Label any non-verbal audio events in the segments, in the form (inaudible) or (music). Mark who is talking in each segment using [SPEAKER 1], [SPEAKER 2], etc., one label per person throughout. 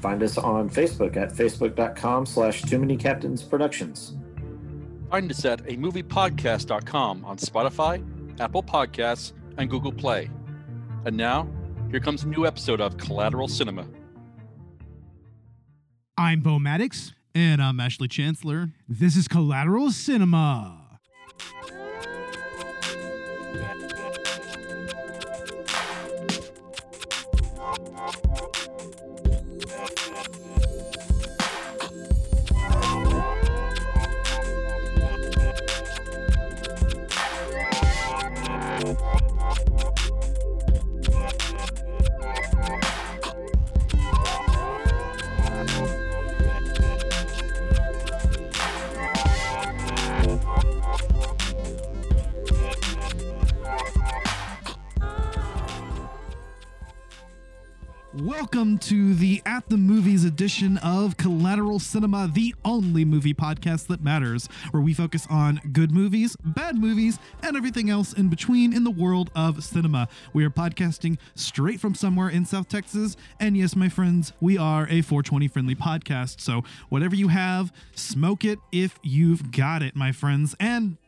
[SPEAKER 1] Find us on Facebook at facebook.com slash too many captains productions.
[SPEAKER 2] Find us at a moviepodcast.com on Spotify, Apple Podcasts, and Google Play. And now, here comes a new episode of Collateral Cinema.
[SPEAKER 3] I'm Bo Maddox.
[SPEAKER 4] And I'm Ashley Chancellor.
[SPEAKER 3] This is Collateral Cinema. Welcome to the At the Movies edition of Collateral Cinema, the only movie podcast that matters, where we focus on good movies, bad movies, and everything else in between in the world of cinema. We are podcasting straight from somewhere in South Texas, and yes, my friends, we are a 420 friendly podcast. So whatever you have, smoke it if you've got it, my friends. And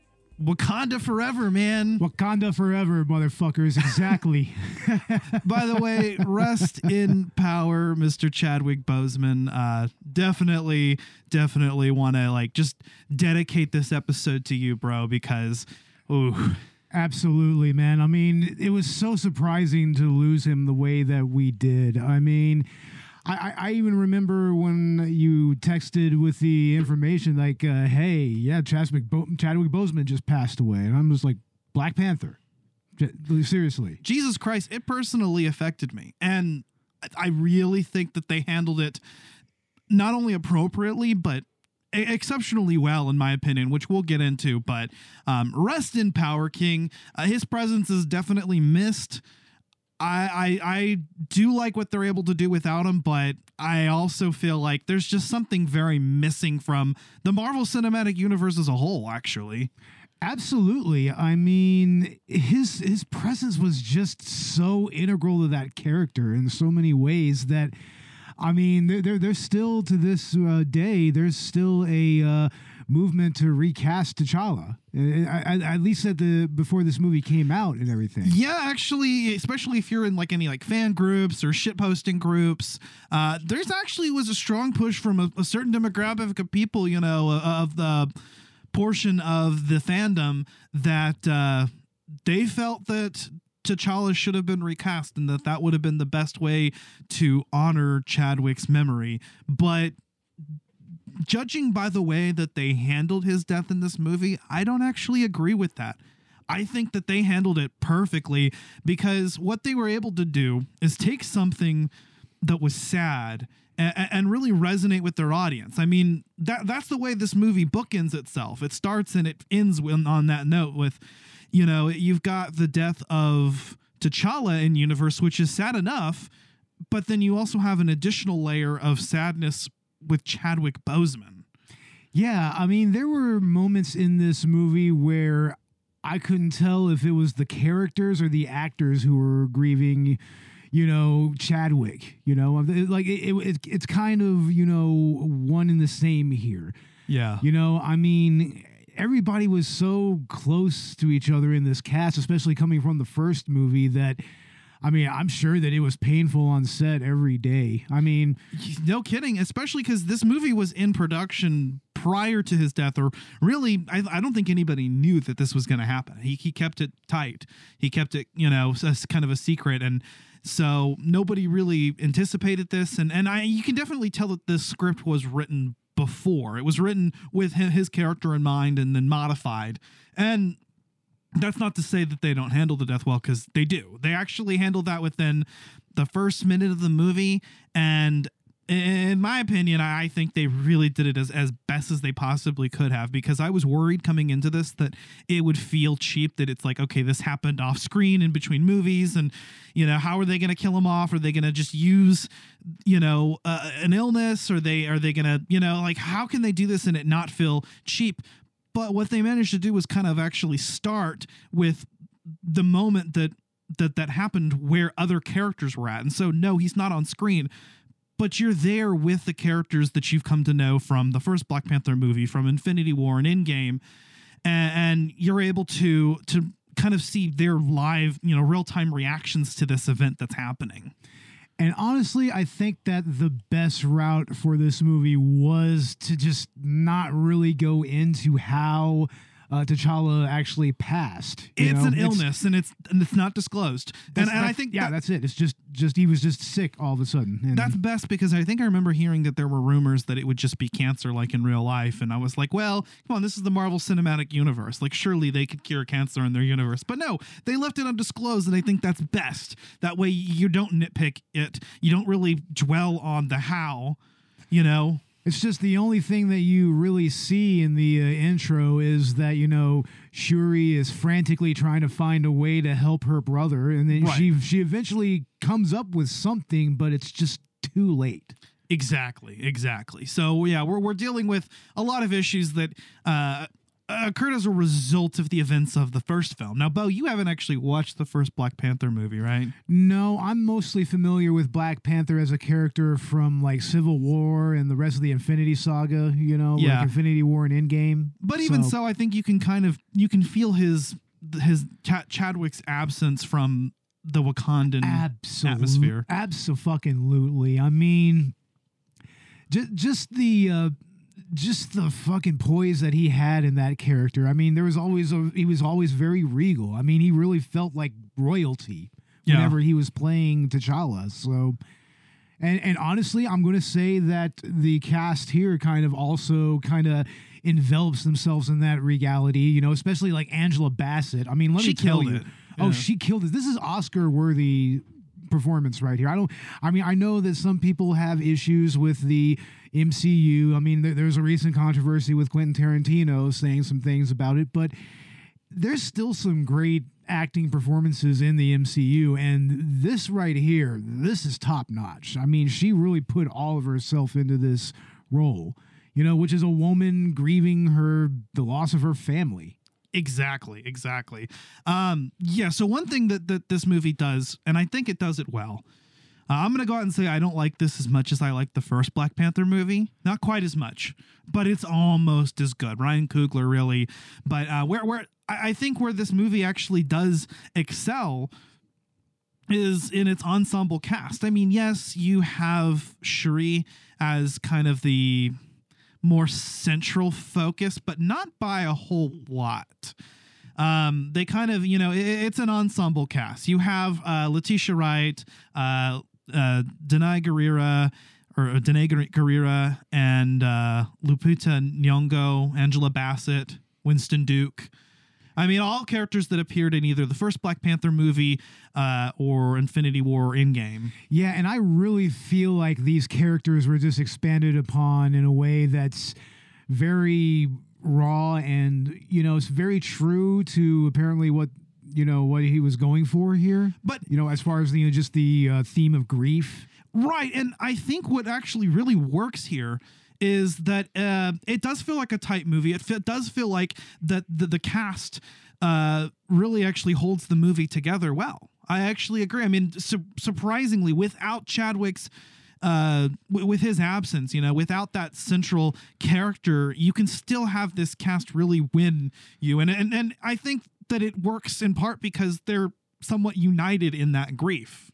[SPEAKER 3] Wakanda forever, man.
[SPEAKER 5] Wakanda forever, motherfuckers. Exactly. (laughs)
[SPEAKER 3] By the way, rest in power, Mr. Chadwick Boseman. Uh, definitely, definitely want to like just dedicate this episode to you, bro, because, ooh.
[SPEAKER 5] Absolutely, man. I mean, it was so surprising to lose him the way that we did. I mean, I, I even remember when you texted with the information like, uh, "Hey, yeah, Chadwick Chadwick Boseman just passed away," and I'm just like, "Black Panther." Seriously,
[SPEAKER 3] Jesus Christ, it personally affected me, and I really think that they handled it not only appropriately but exceptionally well, in my opinion, which we'll get into. But um, rest in power, King. Uh, his presence is definitely missed. I, I I do like what they're able to do without him, but I also feel like there's just something very missing from the Marvel Cinematic Universe as a whole. Actually,
[SPEAKER 5] Absolutely. I mean, his his presence was just so integral to that character in so many ways that I mean, there, there there's still to this uh, day there's still a uh, movement to recast T'Challa. Uh, At, at least at the before this movie came out and everything.
[SPEAKER 3] Yeah, actually, especially if you're in like any like fan groups or shit posting groups, uh, there's actually was a strong push from a, a certain demographic of people, you know, uh, of the portion of the fandom that uh, they felt that T'Challa should have been recast and that that would have been the best way to honor Chadwick's memory. But judging by the way that they handled his death in this movie, I don't actually agree with that. I think that they handled it perfectly because what they were able to do is take something that was sad and, and really resonate with their audience. I mean, that that's the way this movie bookends itself. It starts and it ends on that note with, you know, you've got the death of T'Challa in universe, which is sad enough, but then you also have an additional layer of sadness with Chadwick Boseman.
[SPEAKER 5] Yeah, I mean, there were moments in this movie where I couldn't tell if it was the characters or the actors who were grieving, you know, Chadwick. You know, like it, it, it's kind of you know one and the same here.
[SPEAKER 3] Yeah.
[SPEAKER 5] You know, I mean, everybody was so close to each other in this cast, especially coming from the first movie that. I mean, I'm sure that it was painful on set every day. I mean,
[SPEAKER 3] no kidding, especially because this movie was in production prior to his death, or really, I, I don't think anybody knew that this was going to happen. He, he kept it tight. He kept it, you know, as kind of a secret. And so nobody really anticipated this. And, and I, you can definitely tell that this script was written before. It was written with his character in mind and then modified. And that's not to say that they don't handle the death well because they do. They actually handle that within the first minute of the movie, and in my opinion, I think they really did it as, as best as they possibly could have because I was worried coming into this that it would feel cheap that it's like, okay, this happened off screen in between movies. And, you know, how are they going to kill him off? Are they going to just use, you know, uh, an illness? Or they, are they going to, you know, like, how can they do this and it not feel cheap? But what they managed to do was kind of actually start with the moment that that that happened where other characters were at. And so no, he's not on screen, but you're there with the characters that you've come to know from the first Black Panther movie, from Infinity War and Endgame, and, and you're able to to kind of see their live, you know, real time reactions to this event that's happening.
[SPEAKER 5] And honestly, I think that the best route for this movie was to just not really go into how uh, T'Challa actually passed.
[SPEAKER 3] It's
[SPEAKER 5] know?
[SPEAKER 3] an illness, and it's and it's not disclosed. And, and I think
[SPEAKER 5] yeah,
[SPEAKER 3] that-
[SPEAKER 5] that's it. It's just just he was just sick all of a sudden. And
[SPEAKER 3] That's best because I think I remember hearing that there were rumors that it would just be cancer like in real life. And I was like, well, come on, this is the Marvel Cinematic Universe. Like, surely they could cure cancer in their universe. But no, they left it undisclosed. And I think that's best. That way you don't nitpick it, you don't really dwell on the how, you know?
[SPEAKER 5] It's just the only thing that you really see in the uh, intro is that you know Shuri is frantically trying to find a way to help her brother, and then
[SPEAKER 3] Right.
[SPEAKER 5] she she eventually comes up with something, but it's just too late.
[SPEAKER 3] Exactly, exactly. So yeah, we're we're dealing with a lot of issues that uh, occurred as a result of the events of the first film. Now, Bo, you haven't actually watched the first Black Panther movie, right?
[SPEAKER 5] No, I'm mostly familiar with Black Panther as a character from like Civil War and the rest of the Infinity Saga. You know,
[SPEAKER 3] Yeah.
[SPEAKER 5] like Infinity War and Endgame.
[SPEAKER 3] But even so, I think you can kind of you can feel his his Ch- Chadwick's absence from the Wakandan
[SPEAKER 5] Absolute,
[SPEAKER 3] atmosphere.
[SPEAKER 5] Absolutely. I mean, just just the uh, just the fucking poise that he had in that character. I mean, there was always a he was always very regal. I mean, he really felt like royalty
[SPEAKER 3] Yeah.
[SPEAKER 5] whenever he was playing T'Challa. So. And, and honestly, I'm going to say that the cast here kind of also kind of envelops themselves in that regality, you know, especially like Angela Bassett. I mean, let
[SPEAKER 3] She
[SPEAKER 5] me tell you.
[SPEAKER 3] it.
[SPEAKER 5] Oh,
[SPEAKER 3] Yeah.
[SPEAKER 5] she killed it. This is Oscar worthy performance right here. I don't I mean, I know that some people have issues with the MCU. I mean, there, there's a recent controversy with Quentin Tarantino saying some things about it, but there's still some great acting performances in the MCU and this right here, this is top notch. I mean, she really put all of herself into this role. You know, which is a woman grieving her the loss of her family.
[SPEAKER 3] Exactly, exactly. Um, yeah. So one thing that that this movie does, and I think it does it well. Uh, I'm gonna go out and say I don't like this as much as I like the first Black Panther movie. Not quite as much, but it's almost as good. Ryan Coogler really, but uh, where where I, think where this movie actually does excel is in its ensemble cast. I mean, yes, you have Shuri as kind of the more central focus, but not by a whole lot. Um, they kind of, you know, i it's an ensemble cast. You have uh, Letitia Wright, uh, uh, Denai Gurira, or uh, Danai Gurira, and uh, Lupita Nyong'o, Angela Bassett, Winston Duke. I mean, all characters that appeared in either the first Black Panther movie uh, or Infinity War or Endgame.
[SPEAKER 5] Yeah, and I really feel like these characters were just expanded upon in a way that's very raw and you know it's very true to apparently what you know what he was going for here.
[SPEAKER 3] But
[SPEAKER 5] You know, as far as you know, just the uh, theme of grief.
[SPEAKER 3] Right, and I think what actually really works here is that uh, it does feel like a tight movie. It, fe- does feel like that the, the cast uh, really actually holds the movie together well. I actually agree. I mean, su- surprisingly, without Chadwick's. Uh, w- with his absence, you know, without that central character, you can still have this cast really win you, and and and I think that it works in part because they're somewhat united in that grief.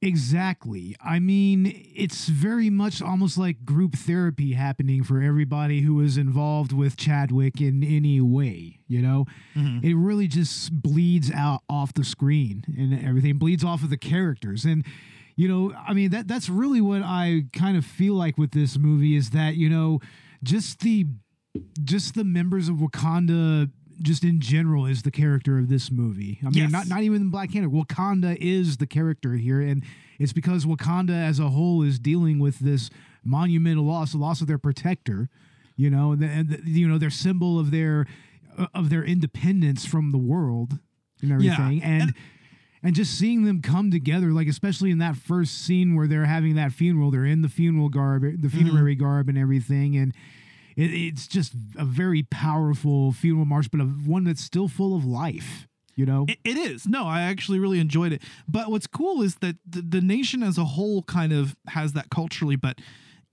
[SPEAKER 5] Exactly. I mean, it's very much almost like group therapy happening for everybody who is involved with Chadwick in any way, you know? Mm-hmm. It really just bleeds out off the screen and everything bleeds off of the characters. And you know, I mean that that's really what I kind of feel like with this movie is that, you know, just the just the members of Wakanda just in general is the character of this movie. I mean,
[SPEAKER 6] Yes.
[SPEAKER 5] not not even Black Panther. Wakanda is the character here, and it's because Wakanda as a whole is dealing with this monumental loss, the loss of their protector. You know, and the, and the- you know their symbol of their uh, of their independence from the world and
[SPEAKER 6] Yeah,
[SPEAKER 5] everything, and.
[SPEAKER 6] and-
[SPEAKER 5] and just seeing them come together, like especially in that first scene where they're having that funeral, they're in the funeral garb, the funerary mm-hmm. garb, and everything, and it, it's just a very powerful funeral march, but a, one that's still full of life. You know,
[SPEAKER 3] It, it is. No, I actually really enjoyed it. But what's cool is that the, the nation as a whole kind of has that culturally, but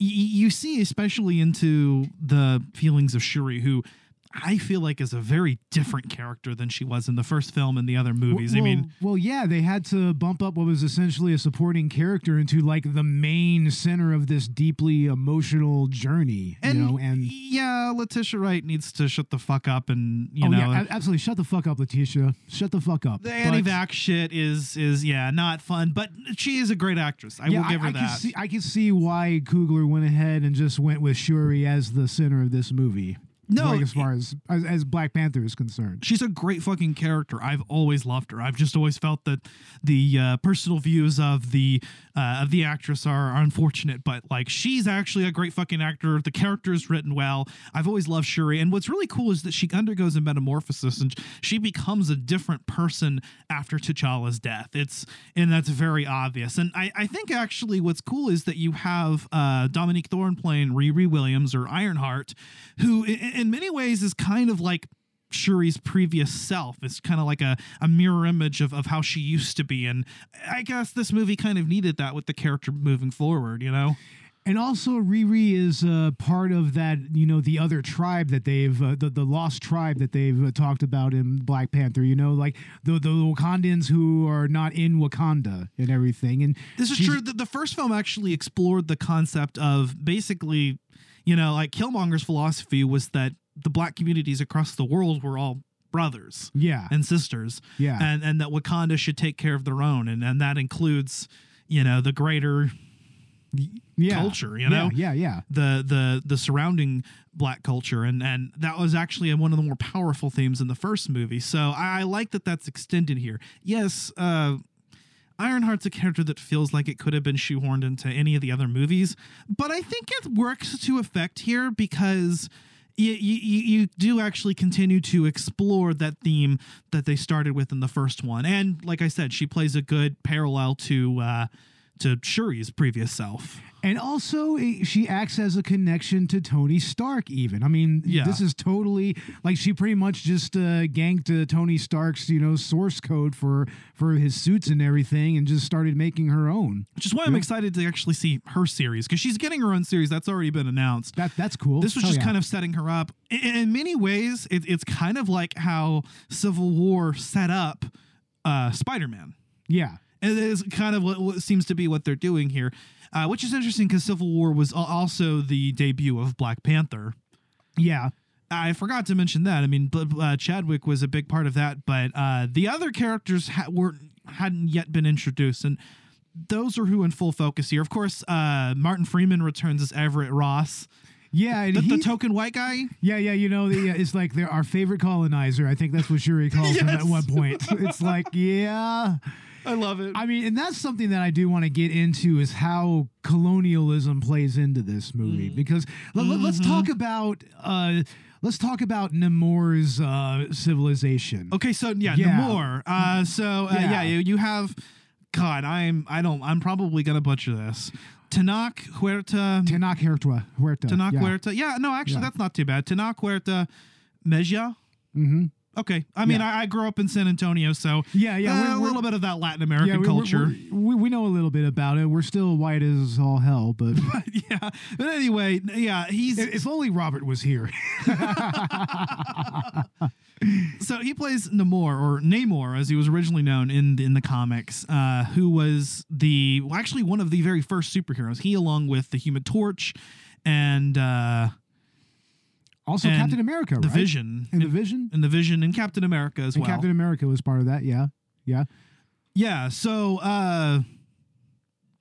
[SPEAKER 3] you see, especially into the feelings of Shuri, who I feel like is a very different character than she was in the first film and the other movies.
[SPEAKER 5] Well,
[SPEAKER 3] I mean,
[SPEAKER 5] well, yeah, they had to bump up what was essentially a supporting character into like the main center of this deeply emotional journey.
[SPEAKER 3] and,
[SPEAKER 5] you know, and
[SPEAKER 3] yeah, Letitia Wright needs to shut the fuck up and, you
[SPEAKER 5] oh
[SPEAKER 3] know.
[SPEAKER 5] yeah, absolutely. Shut the fuck up, Letitia. Shut the fuck up.
[SPEAKER 3] the anti-vax shit is is yeah not fun, but she is a great actress. I
[SPEAKER 5] yeah,
[SPEAKER 3] will give her
[SPEAKER 5] I,
[SPEAKER 3] that.
[SPEAKER 5] Can see, I can see why Coogler went ahead and just went with Shuri as the center of this movie.
[SPEAKER 3] No,
[SPEAKER 5] like as far as, as as Black Panther is concerned.
[SPEAKER 3] she's a great fucking character. I've always loved her. I've just always felt that the uh, personal views of the uh, of the actress are, are unfortunate, but like she's actually a great fucking actor. The character is written well. I've always loved Shuri, and what's really cool is that she undergoes a metamorphosis and she becomes a different person after T'Challa's death. It's and that's very obvious. And I, I think actually what's cool is that you have uh, Dominique Thorne playing Riri Williams or Ironheart, who in, in many ways is kind of like Shuri's previous self. It's kind of like a, a mirror image of, of how she used to be. And I guess this movie kind of needed that with the character moving forward, you know?
[SPEAKER 5] And also, Riri is uh, part of that, you know, the other tribe that they've, uh, the, the lost tribe that they've uh, talked about in Black Panther, you know, like the, the Wakandans who are not in Wakanda and everything. And
[SPEAKER 3] This is true. The, the first film actually explored the concept of basically, you know, like Killmonger's philosophy was that the black communities across the world were all brothers
[SPEAKER 5] Yeah.
[SPEAKER 3] and sisters.
[SPEAKER 5] Yeah.
[SPEAKER 3] And, and that Wakanda should take care of their own. And, and that includes, you know, the greater
[SPEAKER 5] yeah.
[SPEAKER 3] culture, you know?
[SPEAKER 5] Yeah, yeah, yeah.
[SPEAKER 3] the the the surrounding black culture and and that was actually one of the more powerful themes in the first movie so i, I like that that's extended here yes uh Ironheart's a character that feels like it could have been shoehorned into any of the other movies, but I think it works to effect here because you, you, you do actually continue to explore that theme that they started with in the first one. And like I said, she plays a good parallel to uh, to Shuri's previous self.
[SPEAKER 5] And also, she acts as a connection to Tony Stark. Even I mean,
[SPEAKER 3] Yeah.
[SPEAKER 5] this is totally like she pretty much just uh, ganked uh, Tony Stark's you know source code for for his suits and everything, and just started making her own.
[SPEAKER 3] Which is why I'm excited to actually see her series because she's getting her own series that's already been announced.
[SPEAKER 5] That that's cool.
[SPEAKER 3] This was
[SPEAKER 5] Hell
[SPEAKER 3] just
[SPEAKER 5] yeah.
[SPEAKER 3] kind of setting her up. In, in many ways, it, it's kind of like how Civil War set up uh, Spider-Man.
[SPEAKER 5] yeah.
[SPEAKER 3] And it is kind of what, what seems to be what they're doing here, uh, which is interesting because Civil War was also the debut of Black Panther.
[SPEAKER 5] Yeah.
[SPEAKER 3] I forgot to mention that. I mean, uh, Chadwick was a big part of that, but uh, the other characters ha- were hadn't yet been introduced, and those are who in full focus here. Of course, uh, Martin Freeman returns as Everett Ross,
[SPEAKER 5] Yeah,
[SPEAKER 3] the, the token white guy.
[SPEAKER 5] yeah, yeah. You know, the, uh, it's like they're our favorite colonizer. I think that's what Shuri calls him (laughs) at one point. It's like, yeah.
[SPEAKER 3] I love it.
[SPEAKER 5] I mean, and that's something that I do want to get into is how colonialism plays into this movie because let, us talk about uh, let's talk about Namor's uh, civilization.
[SPEAKER 3] Okay, so yeah,
[SPEAKER 5] Yeah.
[SPEAKER 3] Namor. Uh, so uh, yeah.
[SPEAKER 5] Yeah.
[SPEAKER 3] you, you have. God, I'm. I don't. I'm probably gonna butcher this. Tenoch Huerta.
[SPEAKER 5] Tenoch Huerta. Huerta.
[SPEAKER 3] Tenoch
[SPEAKER 5] yeah.
[SPEAKER 3] Huerta. Yeah, no, actually,
[SPEAKER 5] Yeah.
[SPEAKER 3] that's not too bad. Tenoch Huerta Mejia.
[SPEAKER 5] Mm-hmm.
[SPEAKER 3] Okay, I mean,
[SPEAKER 5] Yeah.
[SPEAKER 3] I, I grew up in San Antonio, so
[SPEAKER 5] Yeah, yeah.
[SPEAKER 3] uh,
[SPEAKER 5] we're-
[SPEAKER 3] a
[SPEAKER 5] we're-
[SPEAKER 3] little bit of that Latin
[SPEAKER 5] yeah,
[SPEAKER 3] American
[SPEAKER 5] we-
[SPEAKER 3] culture.
[SPEAKER 5] we're- we, we know a little bit about it. We're still white as all hell, but (laughs)
[SPEAKER 3] yeah, but anyway, yeah, he's
[SPEAKER 5] if only Robert was here. (laughs)
[SPEAKER 3] so he plays Namor or Namor as he was originally known in the, in the comics, uh, who was the well, actually one of the very first superheroes. He, along with the Human Torch and uh,
[SPEAKER 5] also,
[SPEAKER 3] And
[SPEAKER 5] Captain America,
[SPEAKER 3] the
[SPEAKER 5] right?
[SPEAKER 3] Vision,
[SPEAKER 5] and the Vision,
[SPEAKER 3] and the Vision, and Captain America as
[SPEAKER 5] and
[SPEAKER 3] well.
[SPEAKER 5] Captain America was part of that. Yeah, yeah.
[SPEAKER 3] yeah. So uh,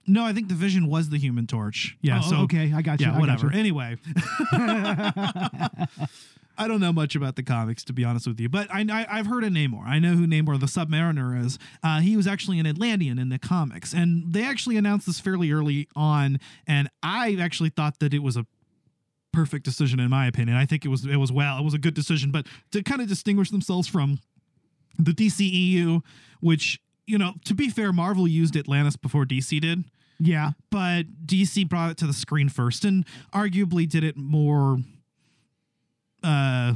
[SPEAKER 3] no, I think the Vision was the Human Torch. Yeah.
[SPEAKER 5] Oh,
[SPEAKER 3] so
[SPEAKER 5] okay, I got you.
[SPEAKER 3] yeah,
[SPEAKER 5] I
[SPEAKER 3] whatever.
[SPEAKER 5] you.
[SPEAKER 3] Anyway. (laughs) I don't know much about the comics to be honest with you, but I, I have heard of Namor. I know who Namor the Submariner is. Uh, he was actually an Atlantean in the comics, and they actually announced this fairly early on. And I actually thought that it was a perfect decision in my opinion. I think it was it was well, it was a good decision, but to kind of distinguish themselves from the DCEU, which you know, to be fair, Marvel used Atlantis before DC did
[SPEAKER 5] Yeah.
[SPEAKER 3] but DC brought it to the screen first and arguably did it more uh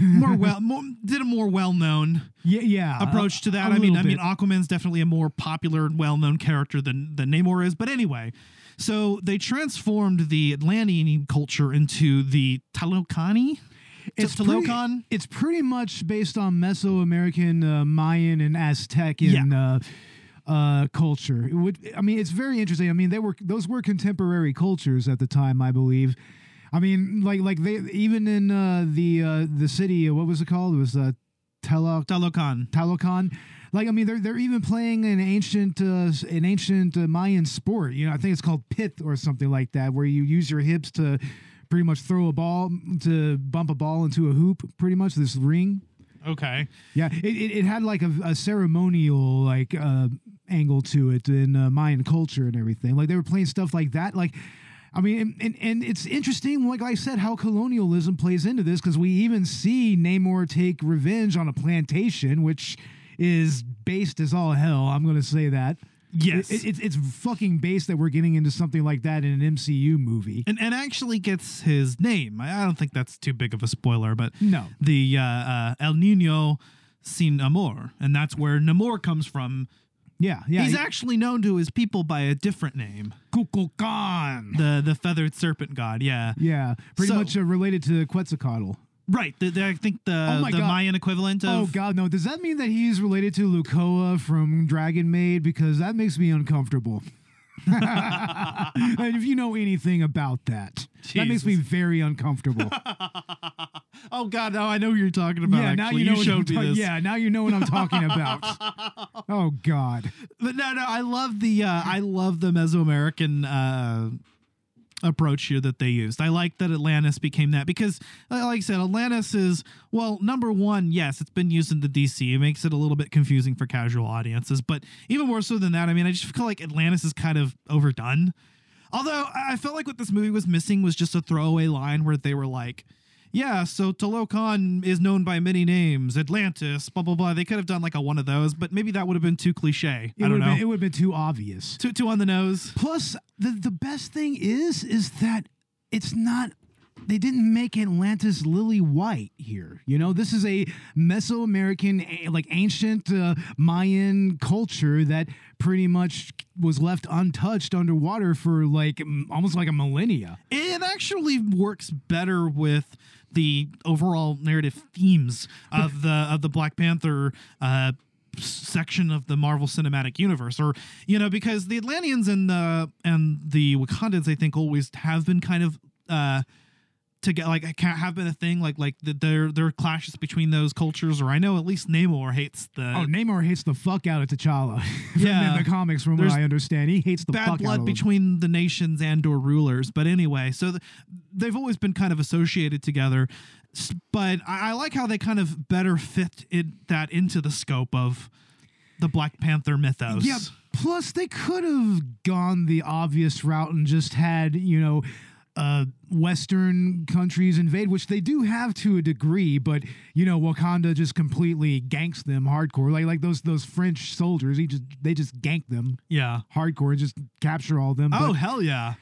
[SPEAKER 3] more well (laughs) more, did a more well-known
[SPEAKER 5] Yeah. Yeah.
[SPEAKER 3] approach to that.
[SPEAKER 5] I
[SPEAKER 3] I mean I mean Aquaman's definitely a more popular and well-known character than than Namor is, but anyway. So they transformed the Atlantean culture into the Talokani.
[SPEAKER 5] It's
[SPEAKER 3] It's
[SPEAKER 5] pretty- it's pretty much based on Mesoamerican, uh, Mayan, and Aztecian uh, uh, culture. It would, I mean, it's very interesting. I mean, they were those were contemporary cultures at the time, I believe. I mean, like like they even in uh, the uh, the city, what was it called? It was uh, Telo
[SPEAKER 3] Talokan.
[SPEAKER 5] Talocan. Like I mean, they're they're even playing an ancient uh, an ancient uh, Mayan sport. You know, I think it's called pith or something like that, where you use your hips to pretty much throw a ball to bump a ball into a hoop. Pretty much this ring.
[SPEAKER 3] Okay.
[SPEAKER 5] Yeah, it, it, it had like a, a ceremonial like uh, angle to it in uh, Mayan culture and everything. Like they were playing stuff like that. Like, I mean, and, and, and it's interesting, like I said, how colonialism plays into this because we even see Namor take revenge on a plantation, which is based as all hell. I'm going to say that.
[SPEAKER 3] Yes.
[SPEAKER 5] It, it, it's it's fucking based that we're getting into something like that in an MCU movie.
[SPEAKER 3] and, and actually gets his name. I I don't think that's too big of a spoiler, but
[SPEAKER 5] No.
[SPEAKER 3] the uh, uh, El Nino Sin Amor, and that's where Namor comes from.
[SPEAKER 5] Yeah, yeah.
[SPEAKER 3] He's actually known to his people by a different name,
[SPEAKER 5] Kukulkan.
[SPEAKER 3] the the feathered serpent god. Yeah,
[SPEAKER 5] Yeah, pretty
[SPEAKER 3] So-
[SPEAKER 5] much uh, related to the Quetzalcoatl.
[SPEAKER 3] Right. The, the- I think the
[SPEAKER 5] Oh my
[SPEAKER 3] the
[SPEAKER 5] God.
[SPEAKER 3] Mayan equivalent
[SPEAKER 5] Oh. God, no! Does that mean that he's related to Lucoa from Dragon Maid? Because that makes me uncomfortable. (laughs) and if you know anything about that, that makes me very uncomfortable. (laughs)
[SPEAKER 3] oh God, no! I know who you're talking about.
[SPEAKER 5] yeah, now
[SPEAKER 3] actually.
[SPEAKER 5] you know. what I'm
[SPEAKER 3] showed me
[SPEAKER 5] ta-
[SPEAKER 3] this.
[SPEAKER 5] Yeah, now you know what I'm talking about. (laughs) oh God,
[SPEAKER 3] But no, no, I love the uh, I love the Mesoamerican uh, approach here that they used. I like that Atlantis became that because, uh, like I said, Atlantis is well, number one, yes, it's been used in the DC. It makes it a little bit confusing for casual audiences, but even more so than that, I mean, I just feel like Atlantis is kind of overdone. Although I felt like what this movie was missing was just a throwaway line where they were like, yeah, so Talokan is known by many names, Atlantis, blah blah blah. They could have done like a one of those, but maybe that would have been too cliche.
[SPEAKER 5] it
[SPEAKER 3] I don't know.
[SPEAKER 5] been, it would have been too obvious.
[SPEAKER 3] too too on the nose.
[SPEAKER 5] Plus, the the best thing is is that it's not. They didn't make Atlantis lily white here. You know, this is a Mesoamerican, like ancient uh, Mayan culture that pretty much was left untouched underwater for like almost like a millennia.
[SPEAKER 3] It actually works better with the overall narrative themes of the of the Black Panther uh section of the Marvel Cinematic Universe or you know because the Atlanteans and the and the Wakandans I think always have been kind of uh to get like can't have been a thing like like the, there there are clashes between those cultures or I know at least Namor hates the
[SPEAKER 5] Oh, Namor hates the fuck out of T'Challa. (laughs)
[SPEAKER 3] Yeah.
[SPEAKER 5] in the comics, from what I understand, he hates the
[SPEAKER 3] bad
[SPEAKER 5] fuck out
[SPEAKER 3] blood between the nations and or rulers but anyway so th- they've always been kind of associated together but I, I like how they kind of better fit it that into the scope of the black panther mythos
[SPEAKER 5] Yeah. Plus, they could have gone the obvious route and just had, you know, uh, Western countries invade, which they do have to a degree, but you know, Wakanda just completely ganks them hardcore. Like like those those French soldiers, he just they just gank them
[SPEAKER 3] yeah
[SPEAKER 5] hardcore and just capture all them.
[SPEAKER 3] oh
[SPEAKER 5] but,
[SPEAKER 3] hell yeah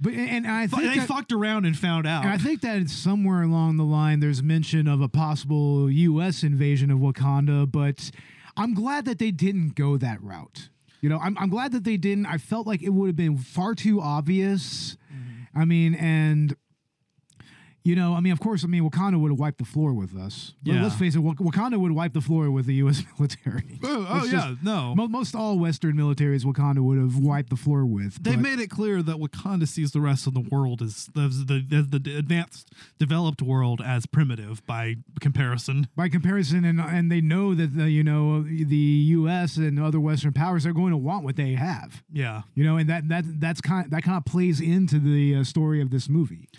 [SPEAKER 5] but and I
[SPEAKER 3] Fu-
[SPEAKER 5] think
[SPEAKER 3] they
[SPEAKER 5] that,
[SPEAKER 3] fucked around and found out
[SPEAKER 5] and I think that somewhere along the line, there's mention of a possible U.S. invasion of Wakanda, but I'm glad that they didn't go that route. You know, I'm, I'm glad that they didn't. I felt like it would have been far too obvious. I mean, and. You know, I mean, of course, I mean, Wakanda would have wiped the floor with us.
[SPEAKER 3] Yeah.
[SPEAKER 5] let's face it, Wak- Wakanda would wipe the floor with the U.S. (laughs) military. (laughs)
[SPEAKER 3] oh, oh yeah no
[SPEAKER 5] Mo- Most all Western militaries, Wakanda would have wiped the floor with.
[SPEAKER 3] They've made it clear that Wakanda sees the rest of the world as, as the as the advanced, developed world as primitive by comparison.
[SPEAKER 5] by comparison, and and they know that the you know the U.S. and other Western powers are going to want what they have.
[SPEAKER 3] Yeah,
[SPEAKER 5] You know, and that that that's kind that kind of plays into the uh, story of this movie.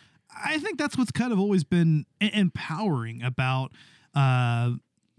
[SPEAKER 3] I think that's what's kind of always been empowering about uh,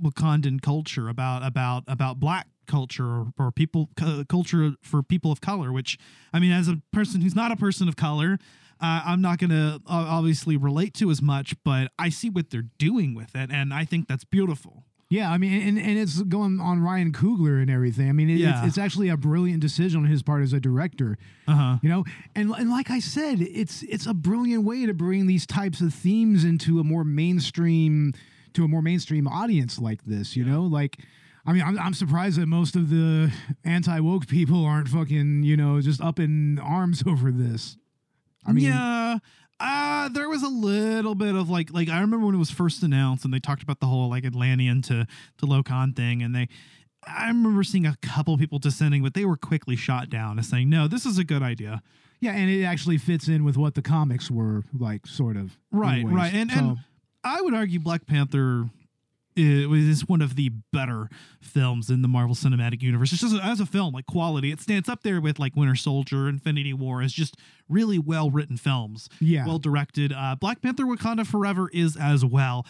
[SPEAKER 3] Wakandan culture, about about about Black culture or, people cu- culture for people of color. Which I mean, as a person who's not a person of color, uh, I'm not going to uh, obviously relate to as much, but I see what they're doing with it, and I think that's beautiful.
[SPEAKER 5] Yeah, I mean, and, and it's going on Ryan Coogler and everything. I mean, it,
[SPEAKER 3] Yeah.
[SPEAKER 5] it's, it's actually a brilliant decision on his part as a director.
[SPEAKER 3] Uh huh.
[SPEAKER 5] You know, and and like I said, it's it's a brilliant way to bring these types of themes into a more mainstream to a more mainstream audience like this. You know, like. I mean, I'm, I'm surprised that most of the anti woke people aren't fucking, you know, just up in arms (laughs) over this. I mean,
[SPEAKER 3] yeah. Uh, there was a little bit of like like I remember when it was first announced and they talked about the whole like Atlantean to to Locan thing and they I remember seeing a couple people dissenting, but they were quickly shot down as saying, No, this is a good idea.
[SPEAKER 5] yeah, and it actually fits in with what the comics were like, sort of.
[SPEAKER 3] Right,
[SPEAKER 5] anyways.
[SPEAKER 3] right. And
[SPEAKER 5] So-
[SPEAKER 3] and I would argue Black Panther is one of the better films in the Marvel Cinematic Universe. It's just as a film, like quality, it stands up there with like Winter Soldier, Infinity War as just really well written films.
[SPEAKER 5] Yeah.
[SPEAKER 3] well directed. Uh, Black Panther: Wakanda Forever is as well.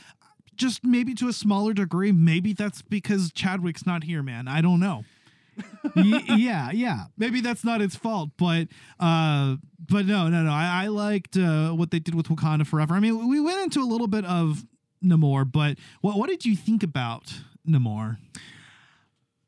[SPEAKER 3] Just maybe to a smaller degree. Maybe that's because Chadwick's not here, man. I don't know. (laughs)
[SPEAKER 5] Yeah, yeah.
[SPEAKER 3] Maybe that's not its fault, but uh, but no, no, no. I, I liked uh, what they did with Wakanda Forever. I mean, we went into a little bit of Namor, but what what did you think about Namor?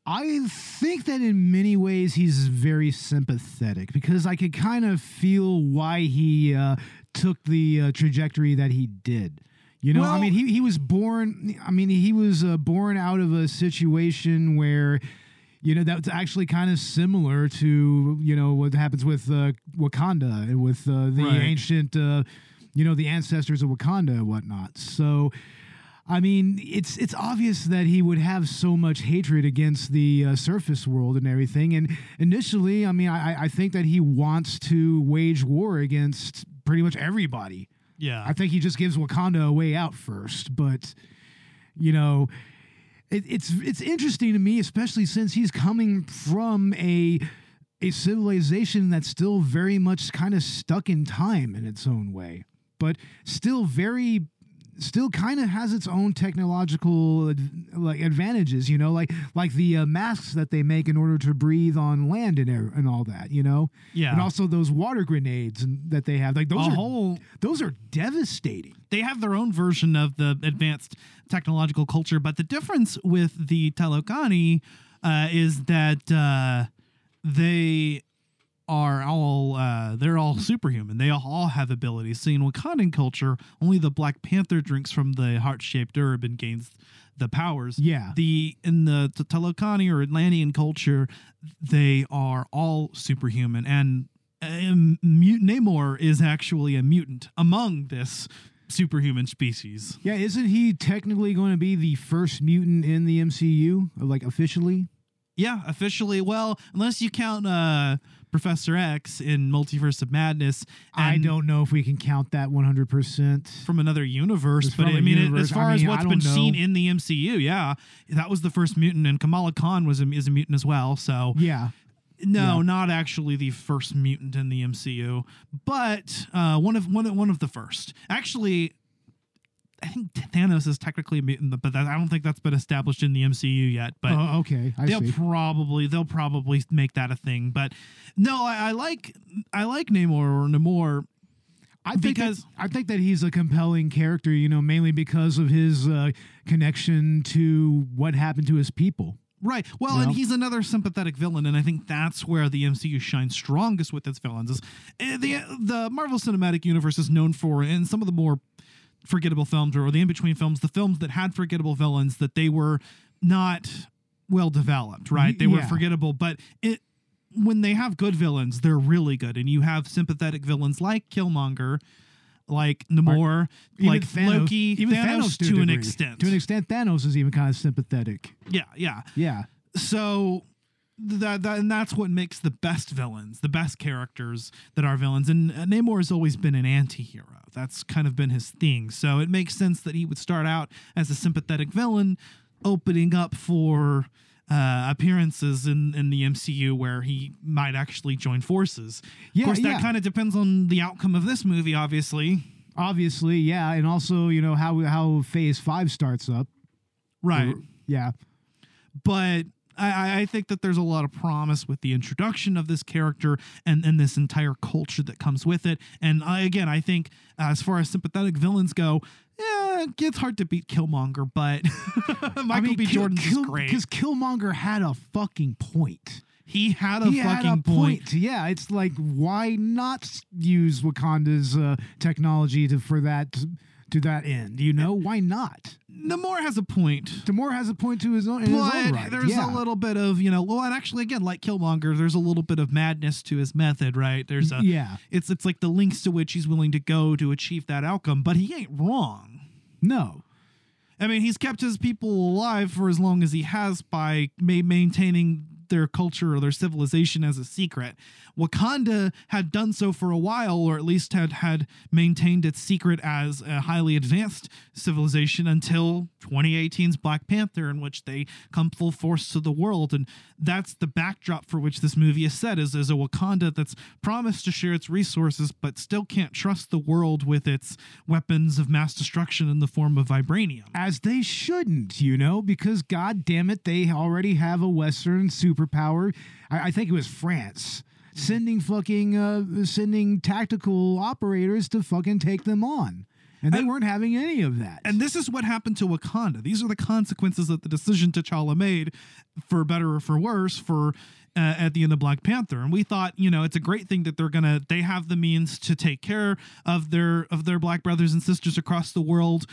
[SPEAKER 5] I think that in many ways he's very sympathetic because I could kind of feel why he uh, took the uh, trajectory that he did. You know, I mean, he, he was born, I mean, he was uh, born out of a situation where, you know, that's actually kind of similar to, you know, what happens with uh, Wakanda and with uh, the
[SPEAKER 3] Right.
[SPEAKER 5] ancient, uh, you know, the ancestors of Wakanda and whatnot. So, I mean, it's it's obvious that he would have so much hatred against the uh, surface world and everything. And initially, I mean, I, I think that he wants to wage war against pretty much everybody.
[SPEAKER 3] Yeah,
[SPEAKER 5] I think he just gives Wakanda a way out first. But you know, it, it's it's interesting to me, especially since he's coming from a a civilization that's still very much kind of stuck in time in its own way, but still very still kind of has its own technological like advantages you know like like the uh, masks that they make in order to breathe on land and, er- and all that you know
[SPEAKER 3] yeah.
[SPEAKER 5] and also those water grenades and, that they have like those
[SPEAKER 3] a
[SPEAKER 5] are
[SPEAKER 3] whole
[SPEAKER 5] those are devastating
[SPEAKER 3] they have their own version of the advanced technological culture, but the difference with the Telokani uh, is that uh, they are all uh, they're all (laughs) superhuman. They all, have abilities. See, in Wakandan culture, only the Black Panther drinks from the heart-shaped herb and gains the powers.
[SPEAKER 5] Yeah.
[SPEAKER 3] The in the Telokani or Atlantean culture, they are all superhuman, and um, Namor is actually a mutant among this superhuman species.
[SPEAKER 5] Yeah, isn't he technically going to be the first mutant in the MCU, like officially?
[SPEAKER 3] Yeah, officially. Well, unless you count uh, Professor X in Multiverse of Madness.
[SPEAKER 5] I don't know if we can count that 100%.
[SPEAKER 3] From another universe,
[SPEAKER 5] It's
[SPEAKER 3] but I mean,
[SPEAKER 5] universe.
[SPEAKER 3] as far
[SPEAKER 5] I
[SPEAKER 3] as what's been
[SPEAKER 5] don't
[SPEAKER 3] seen in the MCU, yeah, that was the first mutant, and Kamala Khan was a, is a mutant as well. So
[SPEAKER 5] Yeah.
[SPEAKER 3] no,
[SPEAKER 5] Yeah.
[SPEAKER 3] not actually the first mutant in the MCU, but uh, one of one one of the first. Actually, I think Thanos is technically a mutant, but that, I don't think that's been established in the MCU yet. But
[SPEAKER 5] oh, okay. I
[SPEAKER 3] they'll
[SPEAKER 5] see.
[SPEAKER 3] probably they'll probably make that a thing. But no, I, I like I like Namor or Namor.
[SPEAKER 5] I think
[SPEAKER 3] because-
[SPEAKER 5] that, I think that he's a compelling character, you know, mainly because of his uh, connection to what happened to his people.
[SPEAKER 3] Right. Well,
[SPEAKER 5] You
[SPEAKER 3] and he's another sympathetic villain, and I think that's where the MCU shines strongest with its villains. Is eh, the the Marvel Cinematic Universe is known for and some of the more forgettable films or the in between films, the films that had forgettable villains that they were not well developed. Right. They were forgettable, but it when they have good villains, they're really good, and you have sympathetic villains like Killmonger. Like Namor, like
[SPEAKER 5] Thanos-
[SPEAKER 3] Loki,
[SPEAKER 5] even
[SPEAKER 3] Thanos,
[SPEAKER 5] a
[SPEAKER 3] to an
[SPEAKER 5] degree.
[SPEAKER 3] extent.
[SPEAKER 5] To an extent, Thanos is even kind of sympathetic.
[SPEAKER 3] yeah, yeah
[SPEAKER 5] Yeah.
[SPEAKER 3] so that, that and that's what makes the best villains the best characters that are villains and uh, namor has always been an anti-hero that's kind of been his thing so it makes sense that he would start out as a sympathetic villain opening up for uh, appearances in, in the MCU where he might actually join forces.
[SPEAKER 5] Yeah,
[SPEAKER 3] of course, that
[SPEAKER 5] yeah.
[SPEAKER 3] kind of depends on the outcome of this movie, obviously.
[SPEAKER 5] Obviously, yeah, and also you know how how Phase Five starts up.
[SPEAKER 3] Right.
[SPEAKER 5] Yeah.
[SPEAKER 3] but I, I think that there's a lot of promise with the introduction of this character and, and this entire culture that comes with it. And I, again, I think as far as sympathetic villains go, yeah, it's hard to beat Killmonger, but (laughs) Michael B. Jordan's is great.
[SPEAKER 5] because Killmonger had a fucking point.
[SPEAKER 3] He had a
[SPEAKER 5] he
[SPEAKER 3] fucking
[SPEAKER 5] had a
[SPEAKER 3] point.
[SPEAKER 5] point. Yeah, it's like why not use Wakanda's uh, technology to for that to that end? You know, why not?
[SPEAKER 3] Namor has a point.
[SPEAKER 5] Tamor has a point to his own, in his own right.
[SPEAKER 3] there's
[SPEAKER 5] yeah.
[SPEAKER 3] a little bit of, you know, well, and actually, again, like Killmonger, there's a little bit of madness to his method, right? There's a,
[SPEAKER 5] yeah.
[SPEAKER 3] it's it's like the links to which he's willing to go to achieve that outcome, but he ain't wrong.
[SPEAKER 5] No.
[SPEAKER 3] I mean, he's kept his people alive for as long as he has by ma- maintaining their culture or their civilization as a secret. Wakanda had done so for a while, or at least had had maintained its secret as a highly advanced civilization until 2018's Black Panther, in which they come full force to the world, and that's the backdrop for which this movie is set. Is is a Wakanda that's promised to share its resources, but still can't trust the world with its weapons of mass destruction in the form of vibranium.
[SPEAKER 5] As they shouldn't, you know, because god damn it, they already have a Western superpower. I, I think it was France. Sending fucking uh sending tactical operators to fucking take them on. And they
[SPEAKER 3] And-
[SPEAKER 5] weren't having any of that.
[SPEAKER 3] And this is what happened to Wakanda. These are the consequences of the decision T'Challa made, for better or for worse, for uh, at the end of Black Panther. And we thought, you know, it's a great thing that they're gonna they have the means to take care of their of their black brothers and sisters across the world,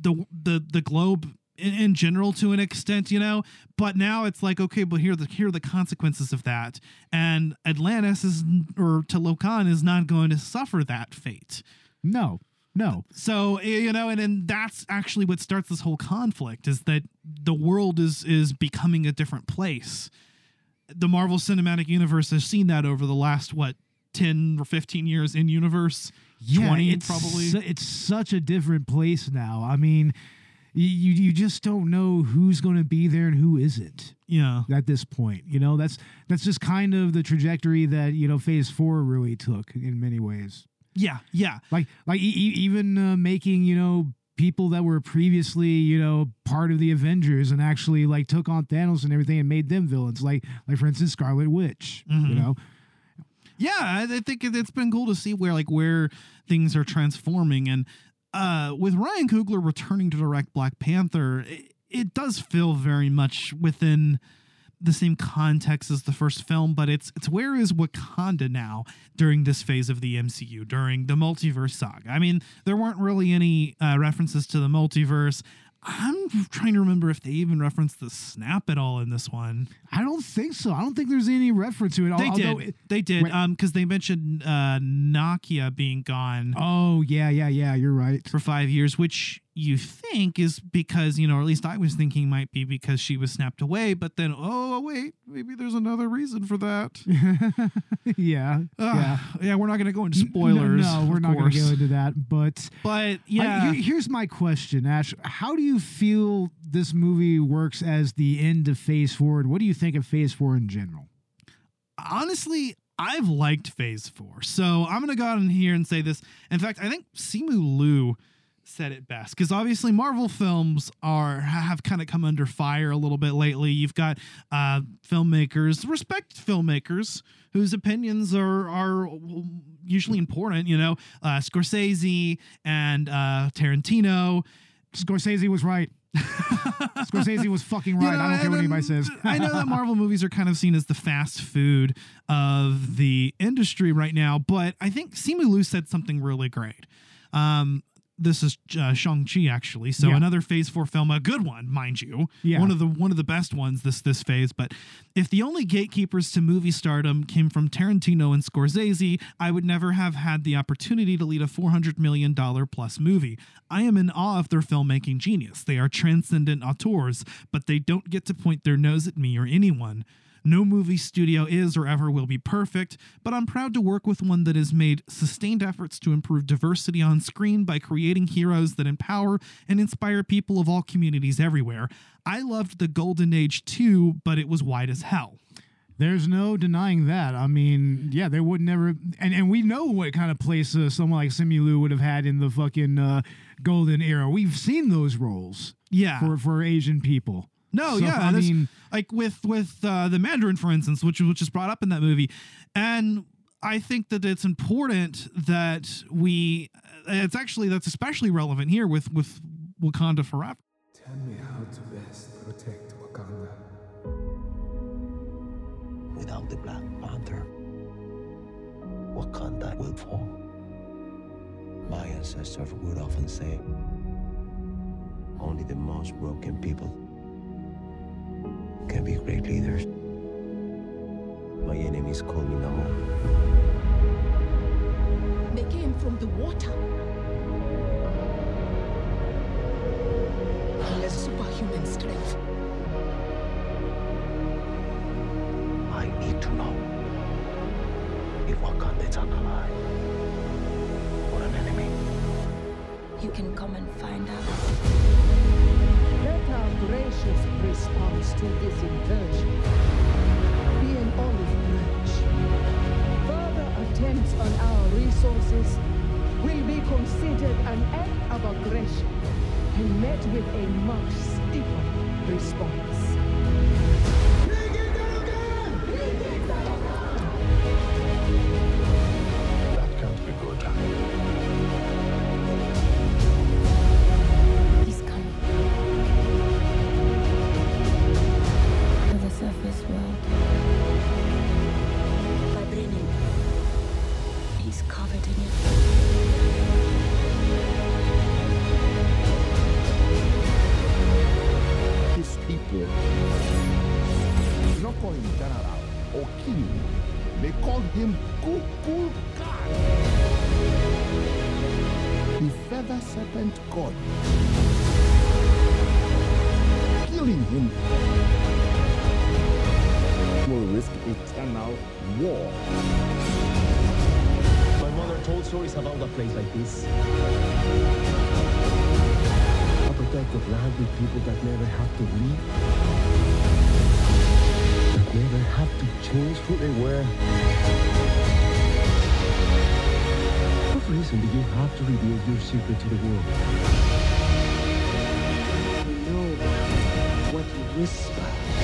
[SPEAKER 3] the the the globe. In, in general, to an extent, you know, but now it's like okay, but here are the here are the consequences of that, and Atlantis is or Talokan is not going to suffer that fate.
[SPEAKER 5] no, no.
[SPEAKER 3] So you know, and and that's actually what starts this whole conflict is that the world is is becoming a different place. The Marvel Cinematic Universe has seen that over the last what ten or fifteen years in universe.
[SPEAKER 5] Yeah,
[SPEAKER 3] 20
[SPEAKER 5] it's
[SPEAKER 3] probably.
[SPEAKER 5] it's such a different place now. I mean, you you just don't know who's going to be there and who isn't
[SPEAKER 3] Yeah,
[SPEAKER 5] at this point. You know, that's that's just kind of the trajectory that you know Phase Four really took in many ways.
[SPEAKER 3] yeah, yeah.
[SPEAKER 5] Like like e- even uh, making you know people that were previously you know part of the Avengers and actually like took on Thanos and everything and made them villains. Like like for instance Scarlet Witch. You
[SPEAKER 3] Mhm.
[SPEAKER 5] know,
[SPEAKER 3] yeah i think it- it's been cool to see where like where things are transforming and uh with ryan coogler returning to direct black panther it, it does feel very much within the same context as the first film but it's it's where is wakanda now during this phase of the mcu during the multiverse saga? I mean there weren't really any uh, references to the multiverse i'm trying to remember if they even referenced the snap at all in this one
[SPEAKER 5] I don't think so. I don't think there's any reference to it.
[SPEAKER 3] they
[SPEAKER 5] although
[SPEAKER 3] did.
[SPEAKER 5] it-
[SPEAKER 3] they did.
[SPEAKER 5] Right.
[SPEAKER 3] Um, because they mentioned uh Nakia being gone
[SPEAKER 5] Oh yeah, yeah, yeah. You're right.
[SPEAKER 3] for five years, which you think is because you know, or at least I was thinking might be because she was snapped away. But then, oh, oh wait, maybe there's another reason for that. (laughs)
[SPEAKER 5] yeah,
[SPEAKER 3] Ugh,
[SPEAKER 5] yeah.
[SPEAKER 3] yeah, we're not going to go into spoilers.
[SPEAKER 5] No, no, we're not going to go into that. But
[SPEAKER 3] But
[SPEAKER 5] I-
[SPEAKER 3] yeah,
[SPEAKER 5] here- here's my question, Ash. How do you feel this movie works as the end of Phase Four? And what do you think of Phase Four in general?
[SPEAKER 3] honestly, I've liked Phase Four, so I'm gonna go out in here and say this. In fact, I think Simu Liu said it best because obviously Marvel films are have kind of come under fire a little bit lately. You've got uh, filmmakers, respect filmmakers whose opinions are are usually important. You know, uh, Scorsese and uh, Tarantino.
[SPEAKER 5] Scorsese was right. (laughs) Scorsese was fucking right.
[SPEAKER 3] You know,
[SPEAKER 5] I don't care what anybody says.
[SPEAKER 3] I know that Marvel (laughs) movies are kind of seen as the fast food of the industry right now, but I think Simu Liu said something really great. Um, this is uh, Shang Chi actually, so
[SPEAKER 5] Yeah.
[SPEAKER 3] another Phase Four film, a good one, mind you,
[SPEAKER 5] Yeah.
[SPEAKER 3] one of the one of the best ones this this phase. But if the only gatekeepers to movie stardom came from Tarantino and Scorsese, I would never have had the opportunity to lead a four hundred million dollar plus movie. I am in awe of their filmmaking genius. They are transcendent auteurs, but they don't get to point their nose at me or anyone. No movie studio is or ever will be perfect, but I'm proud to work with one that has made sustained efforts to improve diversity on screen by creating heroes that empower and inspire people of all communities everywhere. I loved the Golden Age too, but it was wide as hell.
[SPEAKER 5] There's no denying that. I mean, yeah, they would never, and, and we know what kind of place uh, someone like Simu Liu would have had in the fucking uh, golden era. We've seen those roles
[SPEAKER 3] Yeah.
[SPEAKER 5] for for Asian people.
[SPEAKER 3] No,
[SPEAKER 5] So,
[SPEAKER 3] yeah,
[SPEAKER 5] I mean-
[SPEAKER 3] like with with uh, the Mandarin, for instance, which which is brought up in that movie, and I think that it's important that we. It's actually that's especially relevant here with with Wakanda Forever.
[SPEAKER 7] Tell me how to best protect Wakanda.
[SPEAKER 8] Without the Black Panther, Wakanda will fall. My ancestors would often say, only the most broken people can be great leaders. My enemies call me Namor.
[SPEAKER 9] They came from the water. He has superhuman strength.
[SPEAKER 8] I need to know if Wakanda is an ally or an enemy.
[SPEAKER 9] You can come and find out.
[SPEAKER 10] Gracious response to this incursion be an olive branch. Further attempts on our resources will be considered an act of aggression and met with a much stiffer response.
[SPEAKER 11] People
[SPEAKER 8] that never have to leave. That never have to change who they were. What reason do you have to reveal your secret to the world?
[SPEAKER 10] You know what you whisper.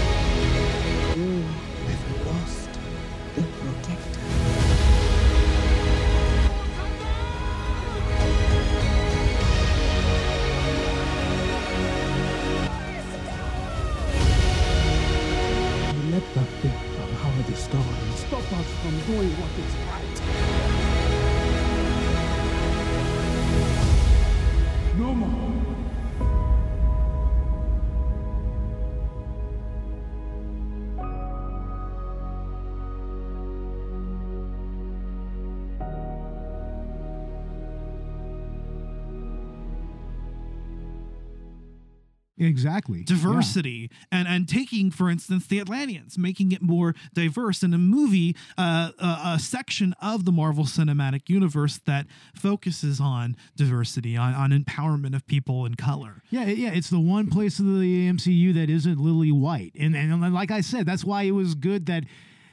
[SPEAKER 5] Exactly.
[SPEAKER 3] diversity and and taking for instance the atlanteans making it more diverse in a movie uh, a, a section of the marvel cinematic universe that focuses on diversity on, on empowerment of people in color.
[SPEAKER 5] Yeah, yeah, it's the one place of the MCU that isn't lily white, and and like I said, that's why it was good that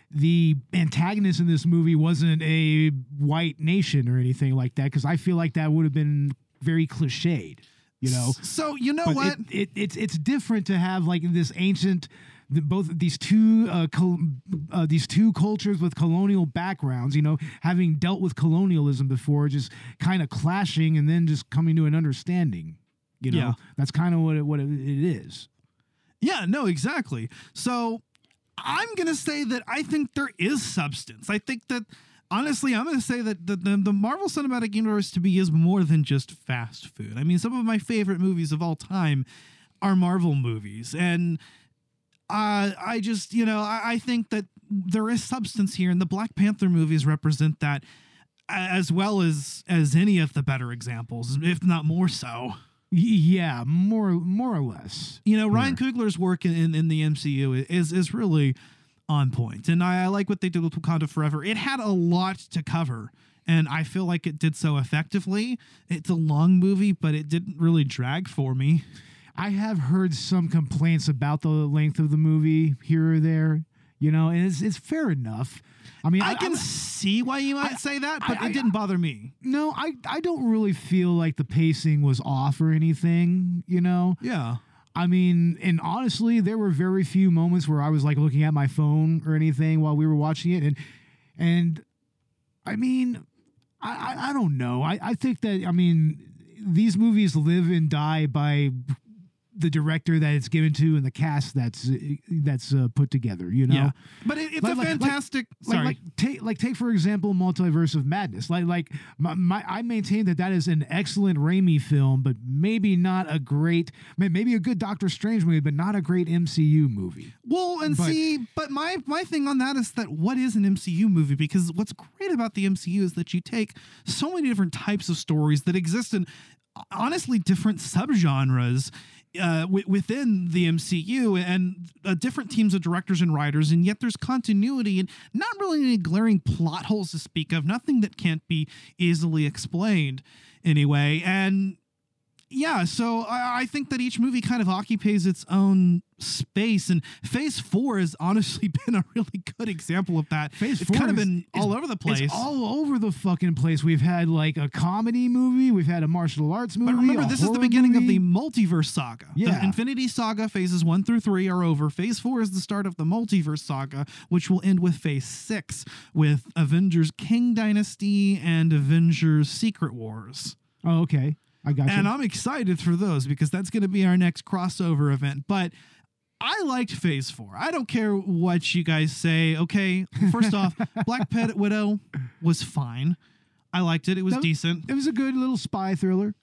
[SPEAKER 5] the antagonist in this movie wasn't a white nation or anything like that, because I feel like that would have been very cliched, you know.
[SPEAKER 3] so you know
[SPEAKER 5] But
[SPEAKER 3] what
[SPEAKER 5] It, it, it's it's different to have like this ancient. The, both these two uh, col- uh, these two cultures with colonial backgrounds, you know, having dealt with colonialism before, just kind of clashing and then just coming to an understanding. You know,
[SPEAKER 3] Yeah.
[SPEAKER 5] that's kind of what it, what it, it is.
[SPEAKER 3] Yeah, no, exactly. So I'm going to say that I think there is substance. I think that honestly, I'm going to say that the, the, the Marvel Cinematic Universe to me is more than just fast food. I mean, some of my favorite movies of all time are Marvel movies. And uh, I just, you know, I, I think that there is substance here, and the Black Panther movies represent that as well as as any of the better examples, if not more so.
[SPEAKER 5] Yeah, more more or less.
[SPEAKER 3] You know, Ryan Coogler's work in, in, in the MCU is is really on point, and I, I like what they did with Wakanda Forever. It had a lot to cover, and I feel like it did so effectively. It's a long movie, but it didn't really drag for me.
[SPEAKER 5] I have heard some complaints about the length of the movie here or there. You know, and it's it's fair enough. I mean,
[SPEAKER 3] I can see why you might say that, but
[SPEAKER 5] I-
[SPEAKER 3] it didn't bother me.
[SPEAKER 5] No, I I don't really feel like the pacing was off or anything, you know.
[SPEAKER 3] Yeah.
[SPEAKER 5] I mean, and honestly, there were very few moments where I was like looking at my phone or anything while we were watching it, and and I mean, I I, I don't know. I I think that I mean these movies live and die by the director that it's given to and the cast that's that's uh, put together. You know.
[SPEAKER 3] Yeah. But it, it's
[SPEAKER 5] Like-
[SPEAKER 3] a
[SPEAKER 5] like-
[SPEAKER 3] fantastic.
[SPEAKER 5] Like,
[SPEAKER 3] sorry.
[SPEAKER 5] like take like take for example, Multiverse of Madness. Like like my, my I maintain that that is an excellent Raimi film, but maybe not a great, maybe a good Doctor Strange movie, but not a great MCU movie.
[SPEAKER 3] Well, and
[SPEAKER 5] But-
[SPEAKER 3] see, but my my thing on that is that what is an MCU movie? Because what's great about the MCU is that you take so many different types of stories that exist in honestly different subgenres uh, w- within the MCU and uh, different teams of directors and writers, and yet there's continuity and not really any glaring plot holes to speak of. Nothing that can't be easily explained, anyway. And yeah, so I, I think that each movie kind of occupies its own space, and Phase Four has honestly (laughs) been a really good example of that.
[SPEAKER 5] Phase
[SPEAKER 3] it's
[SPEAKER 5] four
[SPEAKER 3] kind of
[SPEAKER 5] is-
[SPEAKER 3] been all over the place.
[SPEAKER 5] It's all over the fucking place. We've had like a comedy movie, we've had a martial arts movie.
[SPEAKER 3] But remember, this is the beginning
[SPEAKER 5] movie.
[SPEAKER 3] of the multiverse saga.
[SPEAKER 5] Yeah.
[SPEAKER 3] The Infinity Saga phases one through three are over. Phase four is the start of the multiverse saga, which will end with phase six with Avengers Kang Dynasty and Avengers Secret Wars.
[SPEAKER 5] Oh, okay. I got
[SPEAKER 3] And
[SPEAKER 5] you.
[SPEAKER 3] I'm excited for those because that's going to be our next crossover event. But I liked Phase Four. I don't care what you guys say. Okay, first off, (laughs) Black Pet Widow was fine. I liked it. It was
[SPEAKER 5] That-
[SPEAKER 3] decent.
[SPEAKER 5] It was a good little spy thriller.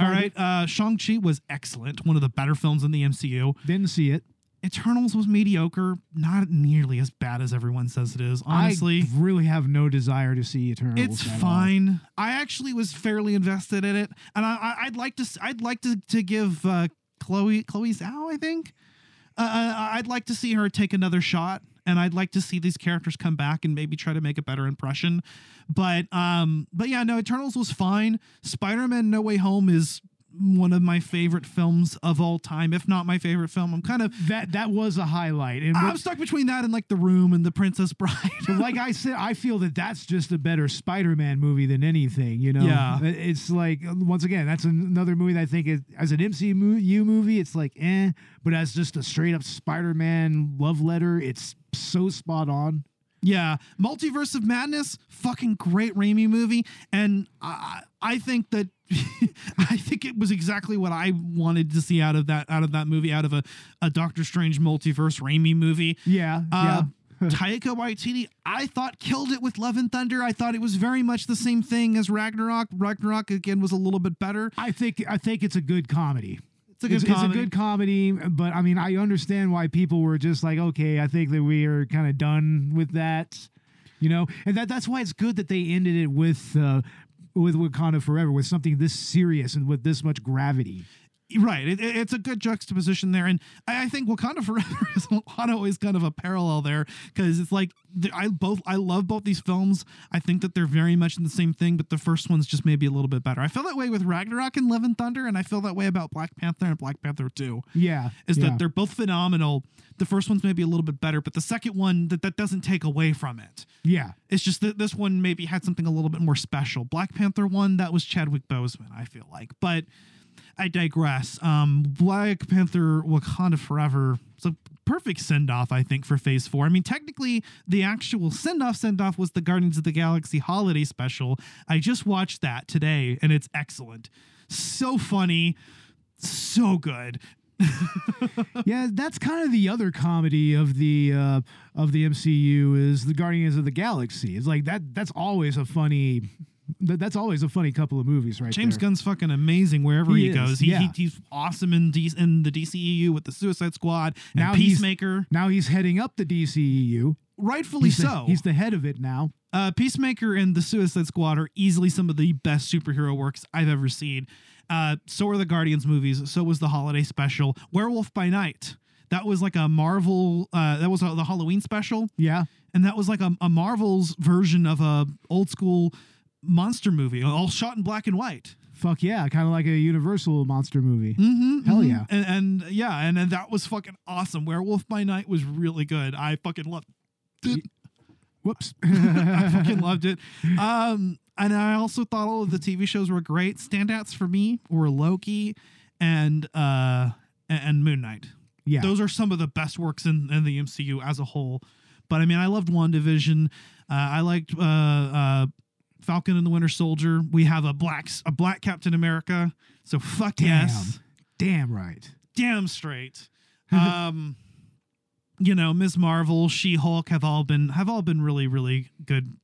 [SPEAKER 3] All right, uh, Shang Chi was excellent. One of the better films in the MCU.
[SPEAKER 5] Didn't see it.
[SPEAKER 3] Eternals was mediocre, not nearly as bad as everyone says it is. Honestly,
[SPEAKER 5] I really have no desire to see Eternals.
[SPEAKER 3] it's
[SPEAKER 5] at all.
[SPEAKER 3] fine. I actually was fairly invested in it, and I, I, I'd like to. I'd like to to give uh, Chloe Chloe Zhao. I think uh, uh, I'd like to see her take another shot, and I'd like to see these characters come back and maybe try to make a better impression. But um, but yeah, no, Eternals was fine. Spider Man No Way Home is one of my favorite films of all time, if not my favorite film. I'm kind of
[SPEAKER 5] that that was a highlight. And
[SPEAKER 3] I'm stuck between that and like The Room and The Princess Bride.
[SPEAKER 5] But like I said, I feel that that's just a better Spider-Man movie than anything. You know,
[SPEAKER 3] Yeah.
[SPEAKER 5] It's like once again, that's another movie that I think is, as an MCU movie, it's like eh, but as just a straight up Spider-Man love letter, it's so spot on.
[SPEAKER 3] Yeah, Multiverse of Madness, fucking great Raimi movie, and I I think that (laughs) I think it was exactly what I wanted to see out of that out of that movie, out of a, a Doctor Strange multiverse Raimi movie.
[SPEAKER 5] Yeah,
[SPEAKER 3] Uh, (laughs) (laughs) Taika Waititi, I thought killed it with Love and Thunder. I thought it was very much the same thing as Ragnarok. Ragnarok again was a little bit better.
[SPEAKER 5] I think I think it's a good comedy.
[SPEAKER 3] It's a good
[SPEAKER 5] it's,
[SPEAKER 3] comedy.
[SPEAKER 5] It's a good comedy, but I mean, I understand why people were just like, okay, I think that we are kind of done with that, you know, and that that's why it's good that they ended it with uh, with Wakanda Forever with something this serious and with this much gravity.
[SPEAKER 3] Right. It, it- it's a good juxtaposition there. And I, I think Wakanda Forever (laughs) is a lot always kind of a parallel there because it's like I both I love both these films. I think that they're very much in the same thing, but the first one's just maybe a little bit better. I feel that way with Ragnarok and Love and Thunder, and I feel that way about Black Panther and Black Panther 2.
[SPEAKER 5] Yeah,
[SPEAKER 3] Is
[SPEAKER 5] yeah.
[SPEAKER 3] that they're both phenomenal. The first one's maybe a little bit better, but the second one that, that doesn't take away from it.
[SPEAKER 5] Yeah.
[SPEAKER 3] It's just that this one maybe had something a little bit more special. Black Panther one, that was Chadwick Boseman, I feel like. But I digress. Um, Black Panther Wakanda Forever. It's a perfect send off, I think, for phase four. I mean, technically, the actual send off send off was the Guardians of the Galaxy holiday special. I just watched that today, and it's excellent. So funny, so good. (laughs)
[SPEAKER 5] yeah, that's kind of the other comedy of the uh, of the MCU is the Guardians of the Galaxy. It's like that. That's always a funny. That- That's always a funny couple of movies, right
[SPEAKER 3] James
[SPEAKER 5] there.
[SPEAKER 3] Gunn's fucking amazing wherever
[SPEAKER 5] He
[SPEAKER 3] he, goes. He,
[SPEAKER 5] yeah.
[SPEAKER 3] he- he's awesome in, D- in the DCEU with the Suicide Squad and
[SPEAKER 5] Now he's-
[SPEAKER 3] Peacemaker.
[SPEAKER 5] Now he's heading up the DCEU.
[SPEAKER 3] Rightfully
[SPEAKER 5] He's the-
[SPEAKER 3] so.
[SPEAKER 5] he's the head of it now.
[SPEAKER 3] Uh, Peacemaker and the Suicide Squad are easily some of the best superhero works I've ever seen. Uh, so are the Guardians movies. So was the holiday special. Werewolf by Night. That was like a Marvel. Uh, that was a, the Halloween special.
[SPEAKER 5] Yeah,
[SPEAKER 3] and that was like a, a Marvel's version of a old school monster movie, all shot in black and white.
[SPEAKER 5] Fuck yeah, kind of like a Universal monster movie.
[SPEAKER 3] Mm-hmm,
[SPEAKER 5] Hell
[SPEAKER 3] mhm.
[SPEAKER 5] yeah.
[SPEAKER 3] And, and yeah, and, and that was fucking awesome. Werewolf by Night was really good. I fucking loved it. Whoops. (laughs) I fucking loved it. Um, and I also thought all of the TV shows were great. Standouts for me were Loki and uh and, Moon Knight.
[SPEAKER 5] Yeah.
[SPEAKER 3] Those are some of the best works in, in the MCU as a whole. But I mean, I loved WandaVision. Uh, I liked uh, uh, Falcon and the Winter Soldier. We have a black a black Captain America. So fuck
[SPEAKER 5] Damn.
[SPEAKER 3] yes.
[SPEAKER 5] Damn right.
[SPEAKER 3] Damn straight. (laughs) Um you know, Ms. Marvel, She-Hulk have all been have all been really really good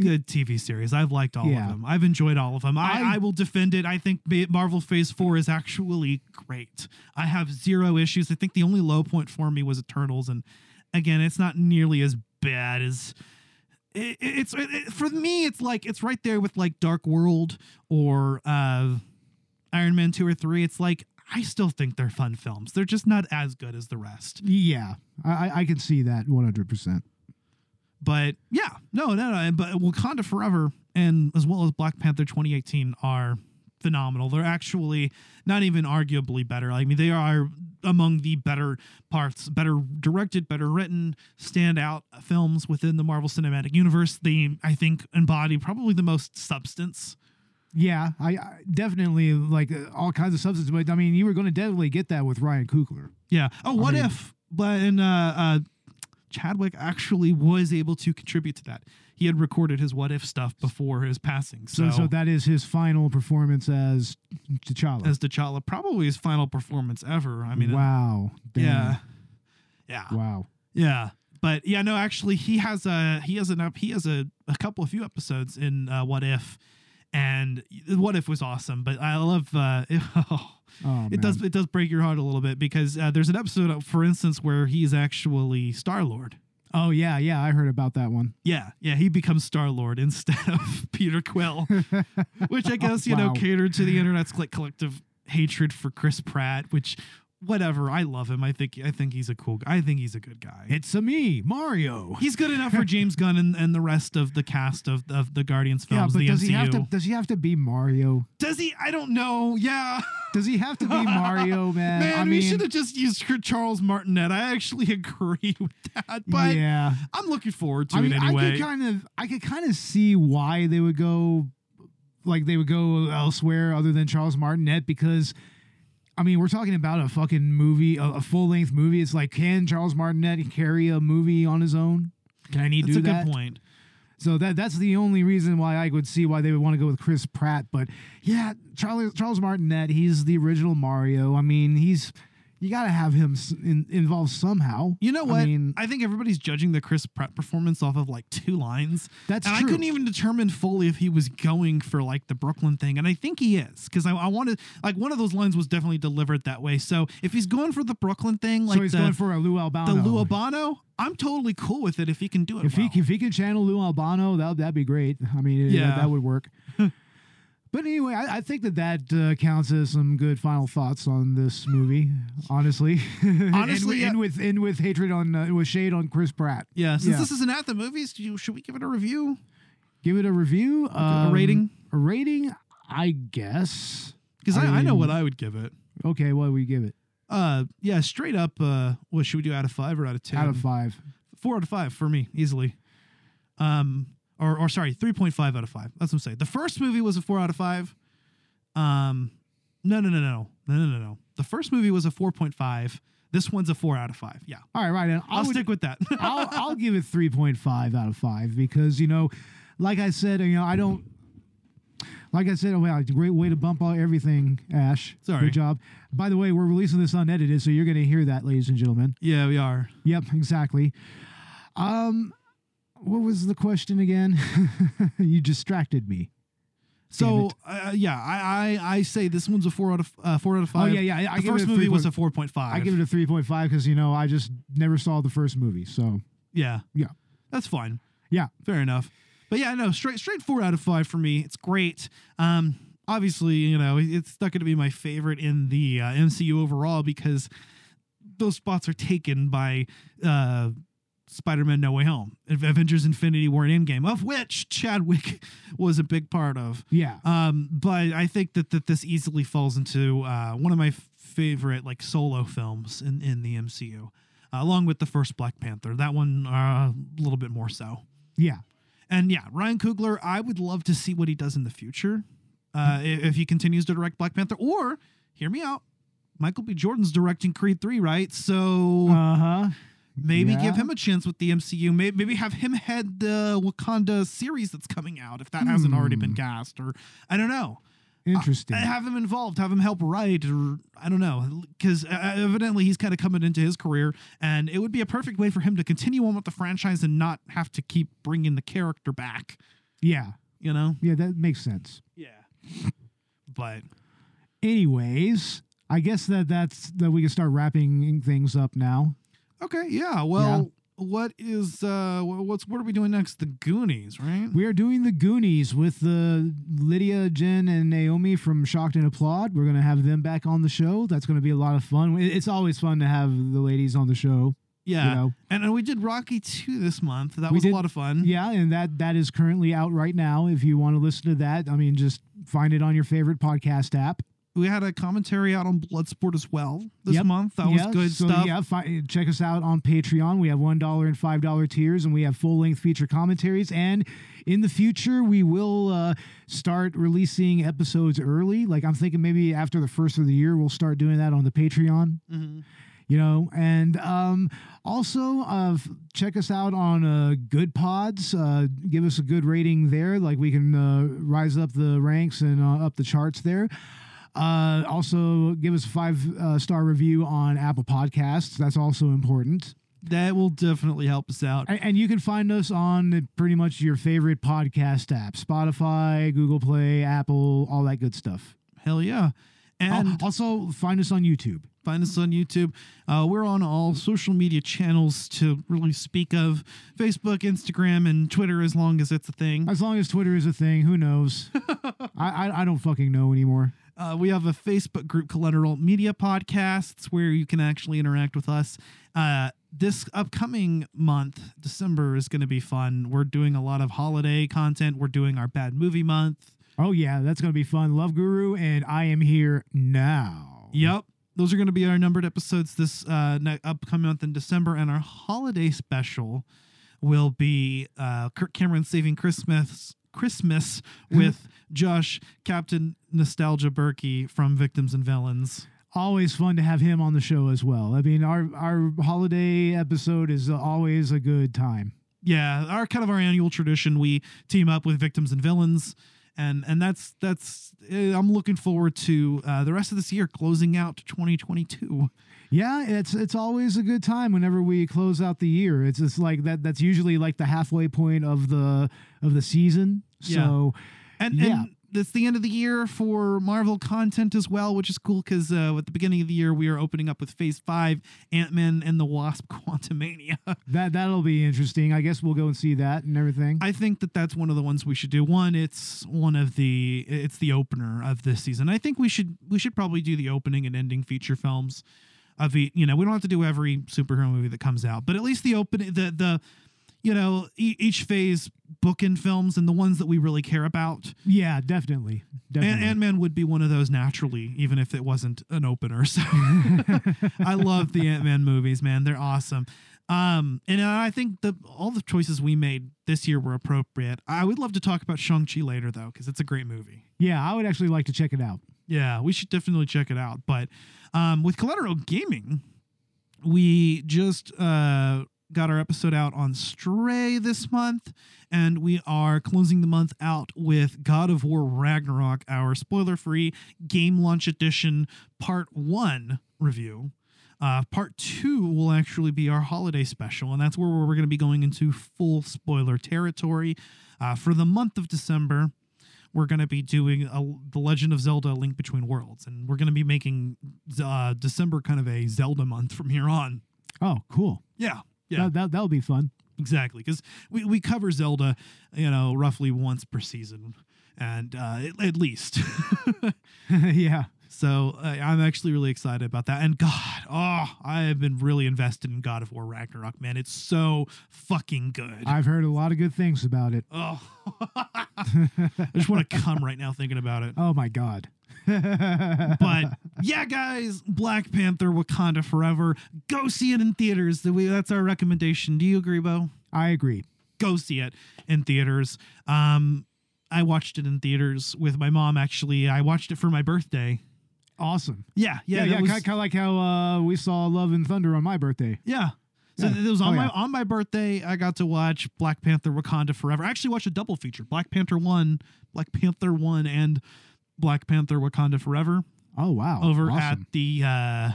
[SPEAKER 3] good TV series. I've liked all
[SPEAKER 5] Yeah.
[SPEAKER 3] of them. I've enjoyed all of them. I,
[SPEAKER 5] I-
[SPEAKER 3] I will defend it. I think Marvel Phase 4 is actually great. I have zero issues. I think the only low point for me was Eternals and again, it's not nearly as bad as it, it's it, for me it's like it's right there with like Dark World or uh Iron Man 2 or 3. It's like I still think they're fun films. They're just not as good as the rest.
[SPEAKER 5] Yeah, I, I- I can see that 100%.
[SPEAKER 3] But yeah, no, no, no. But Wakanda Forever and as well as Black Panther 2018 are phenomenal. They're actually not even arguably better. I mean, they are among the better parts, better directed, better written, standout films within the Marvel Cinematic Universe. They, I think, embody probably the most substance.
[SPEAKER 5] Yeah, I, I definitely like uh, all kinds of substance, but I mean, you were going to definitely get that with Ryan Coogler.
[SPEAKER 3] Yeah. Oh, what
[SPEAKER 5] mean-
[SPEAKER 3] if? But and uh, uh, Chadwick actually was able to contribute to that. He had recorded his what if stuff before his passing.
[SPEAKER 5] So,
[SPEAKER 3] So,
[SPEAKER 5] so that is his final performance as T'Challa.
[SPEAKER 3] as T'Challa, probably his final performance ever. I mean,
[SPEAKER 5] wow. Damn.
[SPEAKER 3] yeah, yeah,
[SPEAKER 5] Wow.
[SPEAKER 3] yeah. But yeah, no, actually, he has a he has an up he has a, a couple of few episodes in uh, What If, and What If was awesome. But I love uh, (laughs)
[SPEAKER 5] Oh,
[SPEAKER 3] it does it does break your heart a little bit because uh, there's an episode, for instance, where he's actually Star Lord.
[SPEAKER 5] Oh yeah, yeah. I heard about that one.
[SPEAKER 3] Yeah, yeah, he becomes Star Lord instead of (laughs) Peter Quill, (laughs) which I guess you know catered to the internet's collective hatred for Chris Pratt. Which, whatever, I love him. I think I think he's a cool. guy. I think he's a good guy.
[SPEAKER 5] It's a me, Mario.
[SPEAKER 3] He's good enough for James Gunn and, and the rest of the cast of, of the Guardians films.
[SPEAKER 5] yeah,
[SPEAKER 3] but
[SPEAKER 5] does
[SPEAKER 3] MCU.
[SPEAKER 5] he have to? Does he have to be Mario?
[SPEAKER 3] Does he? I don't know. Yeah.
[SPEAKER 5] Does he have to be Mario, (laughs) man?
[SPEAKER 3] Man,
[SPEAKER 5] I
[SPEAKER 3] we
[SPEAKER 5] mean,
[SPEAKER 3] should have just used Charles Martinet. I actually (laughs) agree with that, but
[SPEAKER 5] yeah.
[SPEAKER 3] I'm looking forward to
[SPEAKER 5] I mean,
[SPEAKER 3] it
[SPEAKER 5] I could kind of, I could kind of see why they would go, like they would go elsewhere other than Charles Martinet because, I mean, we're talking about a fucking movie, a, a full length movie. It's like, can Charles Martinet carry a movie on his own? Can he
[SPEAKER 3] That's
[SPEAKER 5] do that?
[SPEAKER 3] That's a good point.
[SPEAKER 5] So that that's the only reason why I would see why they would want to go with Chris Pratt. But yeah, Charles Charles Martinet, he's the original Mario. I mean, he's you got to have him in, involved somehow.
[SPEAKER 3] You know what? I,
[SPEAKER 5] mean, I,
[SPEAKER 3] think everybody's judging the Chris Pratt performance off of like two lines.
[SPEAKER 5] That's
[SPEAKER 3] and I couldn't even determine fully if he was going for like the Brooklyn thing, and I think he is because I, I wanted like one of those lines was definitely delivered that way. So if he's going for the Brooklyn thing, like
[SPEAKER 5] so he's
[SPEAKER 3] the,
[SPEAKER 5] going for a Lou Albano.
[SPEAKER 3] the Lou Albano, I'm totally cool with it if he can do it.
[SPEAKER 5] If
[SPEAKER 3] well.
[SPEAKER 5] he if he can channel Lou Albano, that that'd be great. I mean, yeah,
[SPEAKER 3] Yeah.
[SPEAKER 5] that, that would work. (laughs) but anyway, I, I think that that uh, counts as some good final thoughts on this movie. Honestly, (laughs)
[SPEAKER 3] Honestly,
[SPEAKER 5] and, and with and with hatred on uh, with shade on Chris Pratt.
[SPEAKER 3] yeah, since
[SPEAKER 5] Yeah.
[SPEAKER 3] this is an at the movies, do you, should we give it a review?
[SPEAKER 5] Give it a review.
[SPEAKER 3] a
[SPEAKER 5] um,
[SPEAKER 3] rating?
[SPEAKER 5] A rating, I guess.
[SPEAKER 3] Because I, I know what I would give it.
[SPEAKER 5] Okay, what would we give it?
[SPEAKER 3] Uh, yeah, straight up. Uh, what should we do? Out of five or out of ten?
[SPEAKER 5] Out of five.
[SPEAKER 3] four out of five for me easily. Um, or or sorry, 3.5 out of 5. That's what I'm saying. The first movie was a 4 out of 5. Um no, no, no, no. No, no, no, no. The first movie was a 4.5. This one's a 4 out of 5. Yeah.
[SPEAKER 5] All right, right.
[SPEAKER 3] I'll
[SPEAKER 5] would,
[SPEAKER 3] stick with that. (laughs)
[SPEAKER 5] I'll, (laughs) I'll give it 3.5 out of 5 because, you know, like I said, you know, I don't like I said, oh, wow, great way to bump all everything, Ash.
[SPEAKER 3] Sorry.
[SPEAKER 5] Good job. By the way, we're releasing this unedited, so you're going to hear that, ladies and gentlemen.
[SPEAKER 3] Yeah, we are.
[SPEAKER 5] Yep, exactly. Um, what was the question again? (laughs) you distracted me.
[SPEAKER 3] So uh, yeah, I, I I say this one's a four out of uh, four out of
[SPEAKER 5] Oh
[SPEAKER 3] five.
[SPEAKER 5] yeah, yeah. I, I
[SPEAKER 3] the first movie was a four point five.
[SPEAKER 5] I give it a three point five because you know I just never saw the first movie, so
[SPEAKER 3] yeah,
[SPEAKER 5] yeah,
[SPEAKER 3] that's fine.
[SPEAKER 5] yeah.
[SPEAKER 3] Fair enough. But yeah, no, straight straight four out of five for me. It's great. Um, obviously, you know, it's not going to be my favorite in the uh, MCU overall because those spots are taken by uh, Spider-Man: No Way Home, Avengers: Infinity War, and Endgame, of which Chadwick (laughs) was a big part of.
[SPEAKER 5] Yeah.
[SPEAKER 3] Um, but I think that that this easily falls into uh, one of my favorite like solo films in in the MCU. along with the first Black Panther. That one uh, a little bit more so.
[SPEAKER 5] Yeah.
[SPEAKER 3] And yeah, Ryan Coogler, I would love to see what he does in the future. Uh, if he continues to direct Black Panther, or hear me out, Michael B. Jordan's directing Creed 3, right? So
[SPEAKER 5] Uh huh.
[SPEAKER 3] Maybe
[SPEAKER 5] yeah.
[SPEAKER 3] give him a chance with the MCU. Maybe, maybe have him head the Wakanda series that's coming out if that hasn't already been
[SPEAKER 5] Hmm.
[SPEAKER 3] cast, or I don't know.
[SPEAKER 5] Interesting.
[SPEAKER 3] Uh, have him involved, have him help write, or I don't know, because evidently he's kind of coming into his career, and it would be a perfect way for him to continue on with the franchise and not have to keep bringing the character back.
[SPEAKER 5] yeah.
[SPEAKER 3] You know?
[SPEAKER 5] Yeah, that makes sense.
[SPEAKER 3] Yeah. But
[SPEAKER 5] Anyways, I guess that that's that we can start wrapping things up now.
[SPEAKER 3] Okay, yeah. Well, what is uh, what's what are we doing next? The Goonies, right?
[SPEAKER 5] We are doing the Goonies with the Lydia, Jen, and Naomi from Shocked and Applaud. We're gonna have them back on the show. That's gonna be a lot of fun. It- It's always fun to have the ladies on the show.
[SPEAKER 3] Yeah.
[SPEAKER 5] You know.
[SPEAKER 3] And, and we did Rocky 2 this month. That
[SPEAKER 5] We
[SPEAKER 3] was
[SPEAKER 5] did-
[SPEAKER 3] a lot of fun.
[SPEAKER 5] Yeah, and that that is currently out right now. If you want to listen to that, I mean, just find it on your favorite podcast app.
[SPEAKER 3] We had a commentary out on Bloodsport as well this
[SPEAKER 5] Yep.
[SPEAKER 3] month. That was
[SPEAKER 5] Yeah,
[SPEAKER 3] good
[SPEAKER 5] so
[SPEAKER 3] stuff.
[SPEAKER 5] Yeah, fi- check us out on Patreon. We have one dollar and five dollar tiers, and we have full length feature commentaries. And in the future, we will uh, start releasing episodes early. Like I'm thinking, maybe after the first of the year, we'll start doing that on the Patreon.
[SPEAKER 3] Mhm.
[SPEAKER 5] You know, and um, also uh, check us out on uh, Good Pods. Uh, give us a good rating there. Like we can uh, rise up the ranks and uh, up the charts there. Uh, also, give us a five uh, star review on Apple Podcasts. That's also important.
[SPEAKER 3] That will definitely help us out.
[SPEAKER 5] And, and you can find us on pretty much your favorite podcast app Spotify, Google Play, Apple, all that good stuff.
[SPEAKER 3] Hell yeah. And
[SPEAKER 5] Al- also, find us on YouTube.
[SPEAKER 3] Find us on YouTube. Uh, we're on all social media channels to really speak of Facebook, Instagram, and Twitter as long as it's a thing.
[SPEAKER 5] As long as Twitter is a thing, who knows? (laughs) I, I, I don't fucking know anymore.
[SPEAKER 3] Uh, we have a Facebook group, Collateral Media Podcasts, where you can actually interact with us. Uh, this upcoming month, December, is going to be fun. We're doing a lot of holiday content. We're doing our bad movie month.
[SPEAKER 5] Oh, yeah, that's going to be fun. Love Guru, and I am here now.
[SPEAKER 3] Yep. Those are going to be our numbered episodes this uh, upcoming month in December. And our holiday special will be uh, Kirk Cameron Saving Christmas Christmas mm-hmm. with Josh, Captain Nostalgia Berkey from Victims and Villains.
[SPEAKER 5] Always fun to have him on the show as well. I mean, our, our holiday episode is always a good time.
[SPEAKER 3] Yeah, our kind of our annual tradition. We team up with Victims and Villains. And, and that's that's uh, I'm looking forward to uh, the rest of this year closing out 2022.
[SPEAKER 5] Yeah, it's it's always a good time whenever we close out the year. It's just like that. That's usually like the halfway point of the of the season.
[SPEAKER 3] Yeah.
[SPEAKER 5] So
[SPEAKER 3] And,
[SPEAKER 5] yeah,
[SPEAKER 3] and it's the end of the year for Marvel content as well, which is cool because uh, at the beginning of the year we are opening up with Phase Five, Ant Man and the Wasp: (laughs) Quantumania.
[SPEAKER 5] that that'll be interesting. I guess we'll go and see that and everything.
[SPEAKER 3] I think that that's one of the ones we should do. One, it's one of the it's the opener of this season. I think we should we should probably do the opening and ending feature films of the you know we don't have to do every superhero movie that comes out, but at least the open the the you know e- each phase bookend films and the ones that we really care about.
[SPEAKER 5] yeah, definitely, definitely.
[SPEAKER 3] Ant Man would be one of those naturally, even if it wasn't an opener. So (laughs) I love the Ant Man movies, man. They're awesome. Um, and I think the all the choices we made this year were appropriate. I would love to talk about Shang Chi later, though, because it's a great movie.
[SPEAKER 5] yeah, I would actually like to check it out.
[SPEAKER 3] Yeah, we should definitely check it out. But um, with Collateral Gaming, we just uh, got our episode out on Stray this month, and we are closing the month out with God of War Ragnarok, our spoiler free game launch edition part one review. Uh, part two will actually be our holiday special, and that's where we're going to be going into full spoiler territory. Uh, for the month of December, we're going to be doing a, the Legend of Zelda: Link Between Worlds, and we're going to be making uh, December kind of a Zelda month from here on.
[SPEAKER 5] Oh, cool.
[SPEAKER 3] Yeah, yeah,
[SPEAKER 5] That, that that'll be fun.
[SPEAKER 3] exactly. Because we, we cover Zelda, you know, roughly once per season, and uh, at, at least. (laughs) (laughs)
[SPEAKER 5] yeah.
[SPEAKER 3] So uh, I'm actually really excited about that. And God, oh, I have been really invested in God of War Ragnarok, man. It's so fucking good.
[SPEAKER 5] I've heard a lot of good things about it.
[SPEAKER 3] oh, (laughs) I just want to come right now thinking about it.
[SPEAKER 5] Oh my god.
[SPEAKER 3] But yeah, guys, Black Panther: Wakanda Forever. Go see it in theaters. That's our recommendation. Do you agree, Bo?
[SPEAKER 5] I agree.
[SPEAKER 3] Go see it in theaters. Um, I watched it in theaters with my mom. Actually, I watched it for my birthday.
[SPEAKER 5] Awesome.
[SPEAKER 3] Yeah, yeah,
[SPEAKER 5] yeah, yeah.
[SPEAKER 3] was-
[SPEAKER 5] Kind of like how uh, we saw Love and Thunder on my birthday.
[SPEAKER 3] Yeah. So
[SPEAKER 5] Yeah.
[SPEAKER 3] it was on
[SPEAKER 5] Oh,
[SPEAKER 3] my
[SPEAKER 5] yeah.
[SPEAKER 3] on my birthday. I got to watch Black Panther: Wakanda Forever. I actually watched a double feature: Black Panther One, Black Panther One, and Black Panther: Wakanda Forever.
[SPEAKER 5] Oh wow!
[SPEAKER 3] Over
[SPEAKER 5] Awesome.
[SPEAKER 3] at the uh,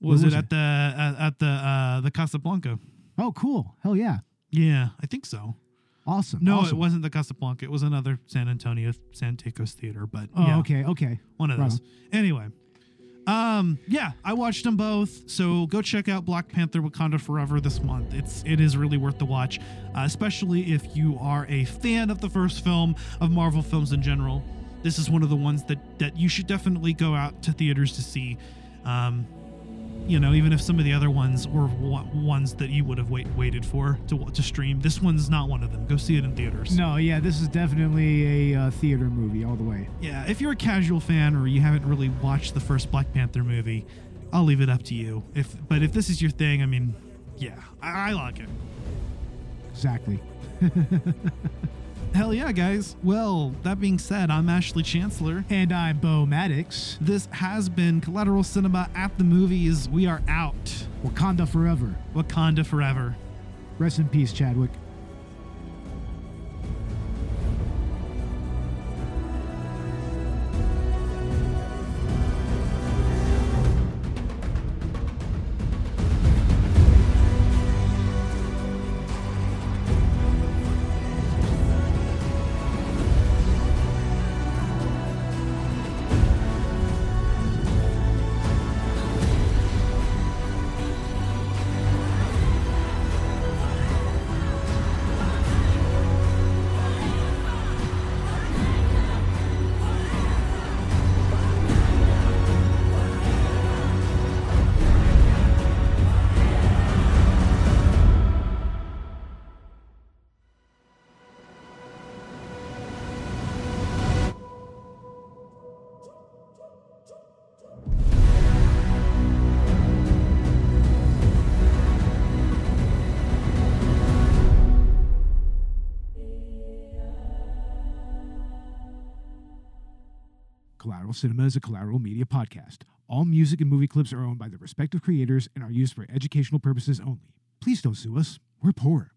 [SPEAKER 3] was,
[SPEAKER 5] was
[SPEAKER 3] it
[SPEAKER 5] it?
[SPEAKER 3] at the at, at the uh, the Casablanca?
[SPEAKER 5] Oh, cool. Hell yeah.
[SPEAKER 3] Yeah, I think so.
[SPEAKER 5] Awesome.
[SPEAKER 3] No,
[SPEAKER 5] awesome.
[SPEAKER 3] it wasn't the Casablanca. It was another San Antonio Santikos theater. But
[SPEAKER 5] Oh,
[SPEAKER 3] yeah,
[SPEAKER 5] okay, okay.
[SPEAKER 3] one of
[SPEAKER 5] Right
[SPEAKER 3] those. Anyway, um, yeah, I watched them both. So go check out Black Panther: Wakanda Forever this month. It's it is really worth the watch, uh, especially if you are a fan of the first film of Marvel films in general. This is one of the ones that that you should definitely go out to theaters to see. Um, you know, even if some of the other ones were ones that you would have wait, waited for to to stream, this one's not one of them. Go see it in theaters.
[SPEAKER 5] No, yeah, this is definitely a uh, theater movie all the way.
[SPEAKER 3] Yeah, if you're a casual fan or you haven't really watched the first Black Panther movie, I'll leave it up to you. If but if this is your thing, I mean, yeah, I, I like it.
[SPEAKER 5] Exactly. (laughs)
[SPEAKER 3] Hell yeah, guys. Well, that being said, I'm Ashley Chancellor.
[SPEAKER 5] And I'm Bo Maddox.
[SPEAKER 3] This has been Collateral Cinema at the Movies. We are out.
[SPEAKER 5] Wakanda forever.
[SPEAKER 3] Wakanda forever.
[SPEAKER 5] Rest in peace, Chadwick. Collateral Cinema is a collateral media podcast. All music and movie clips are owned by their respective creators and are used for educational purposes only. Please don't sue us. We're poor.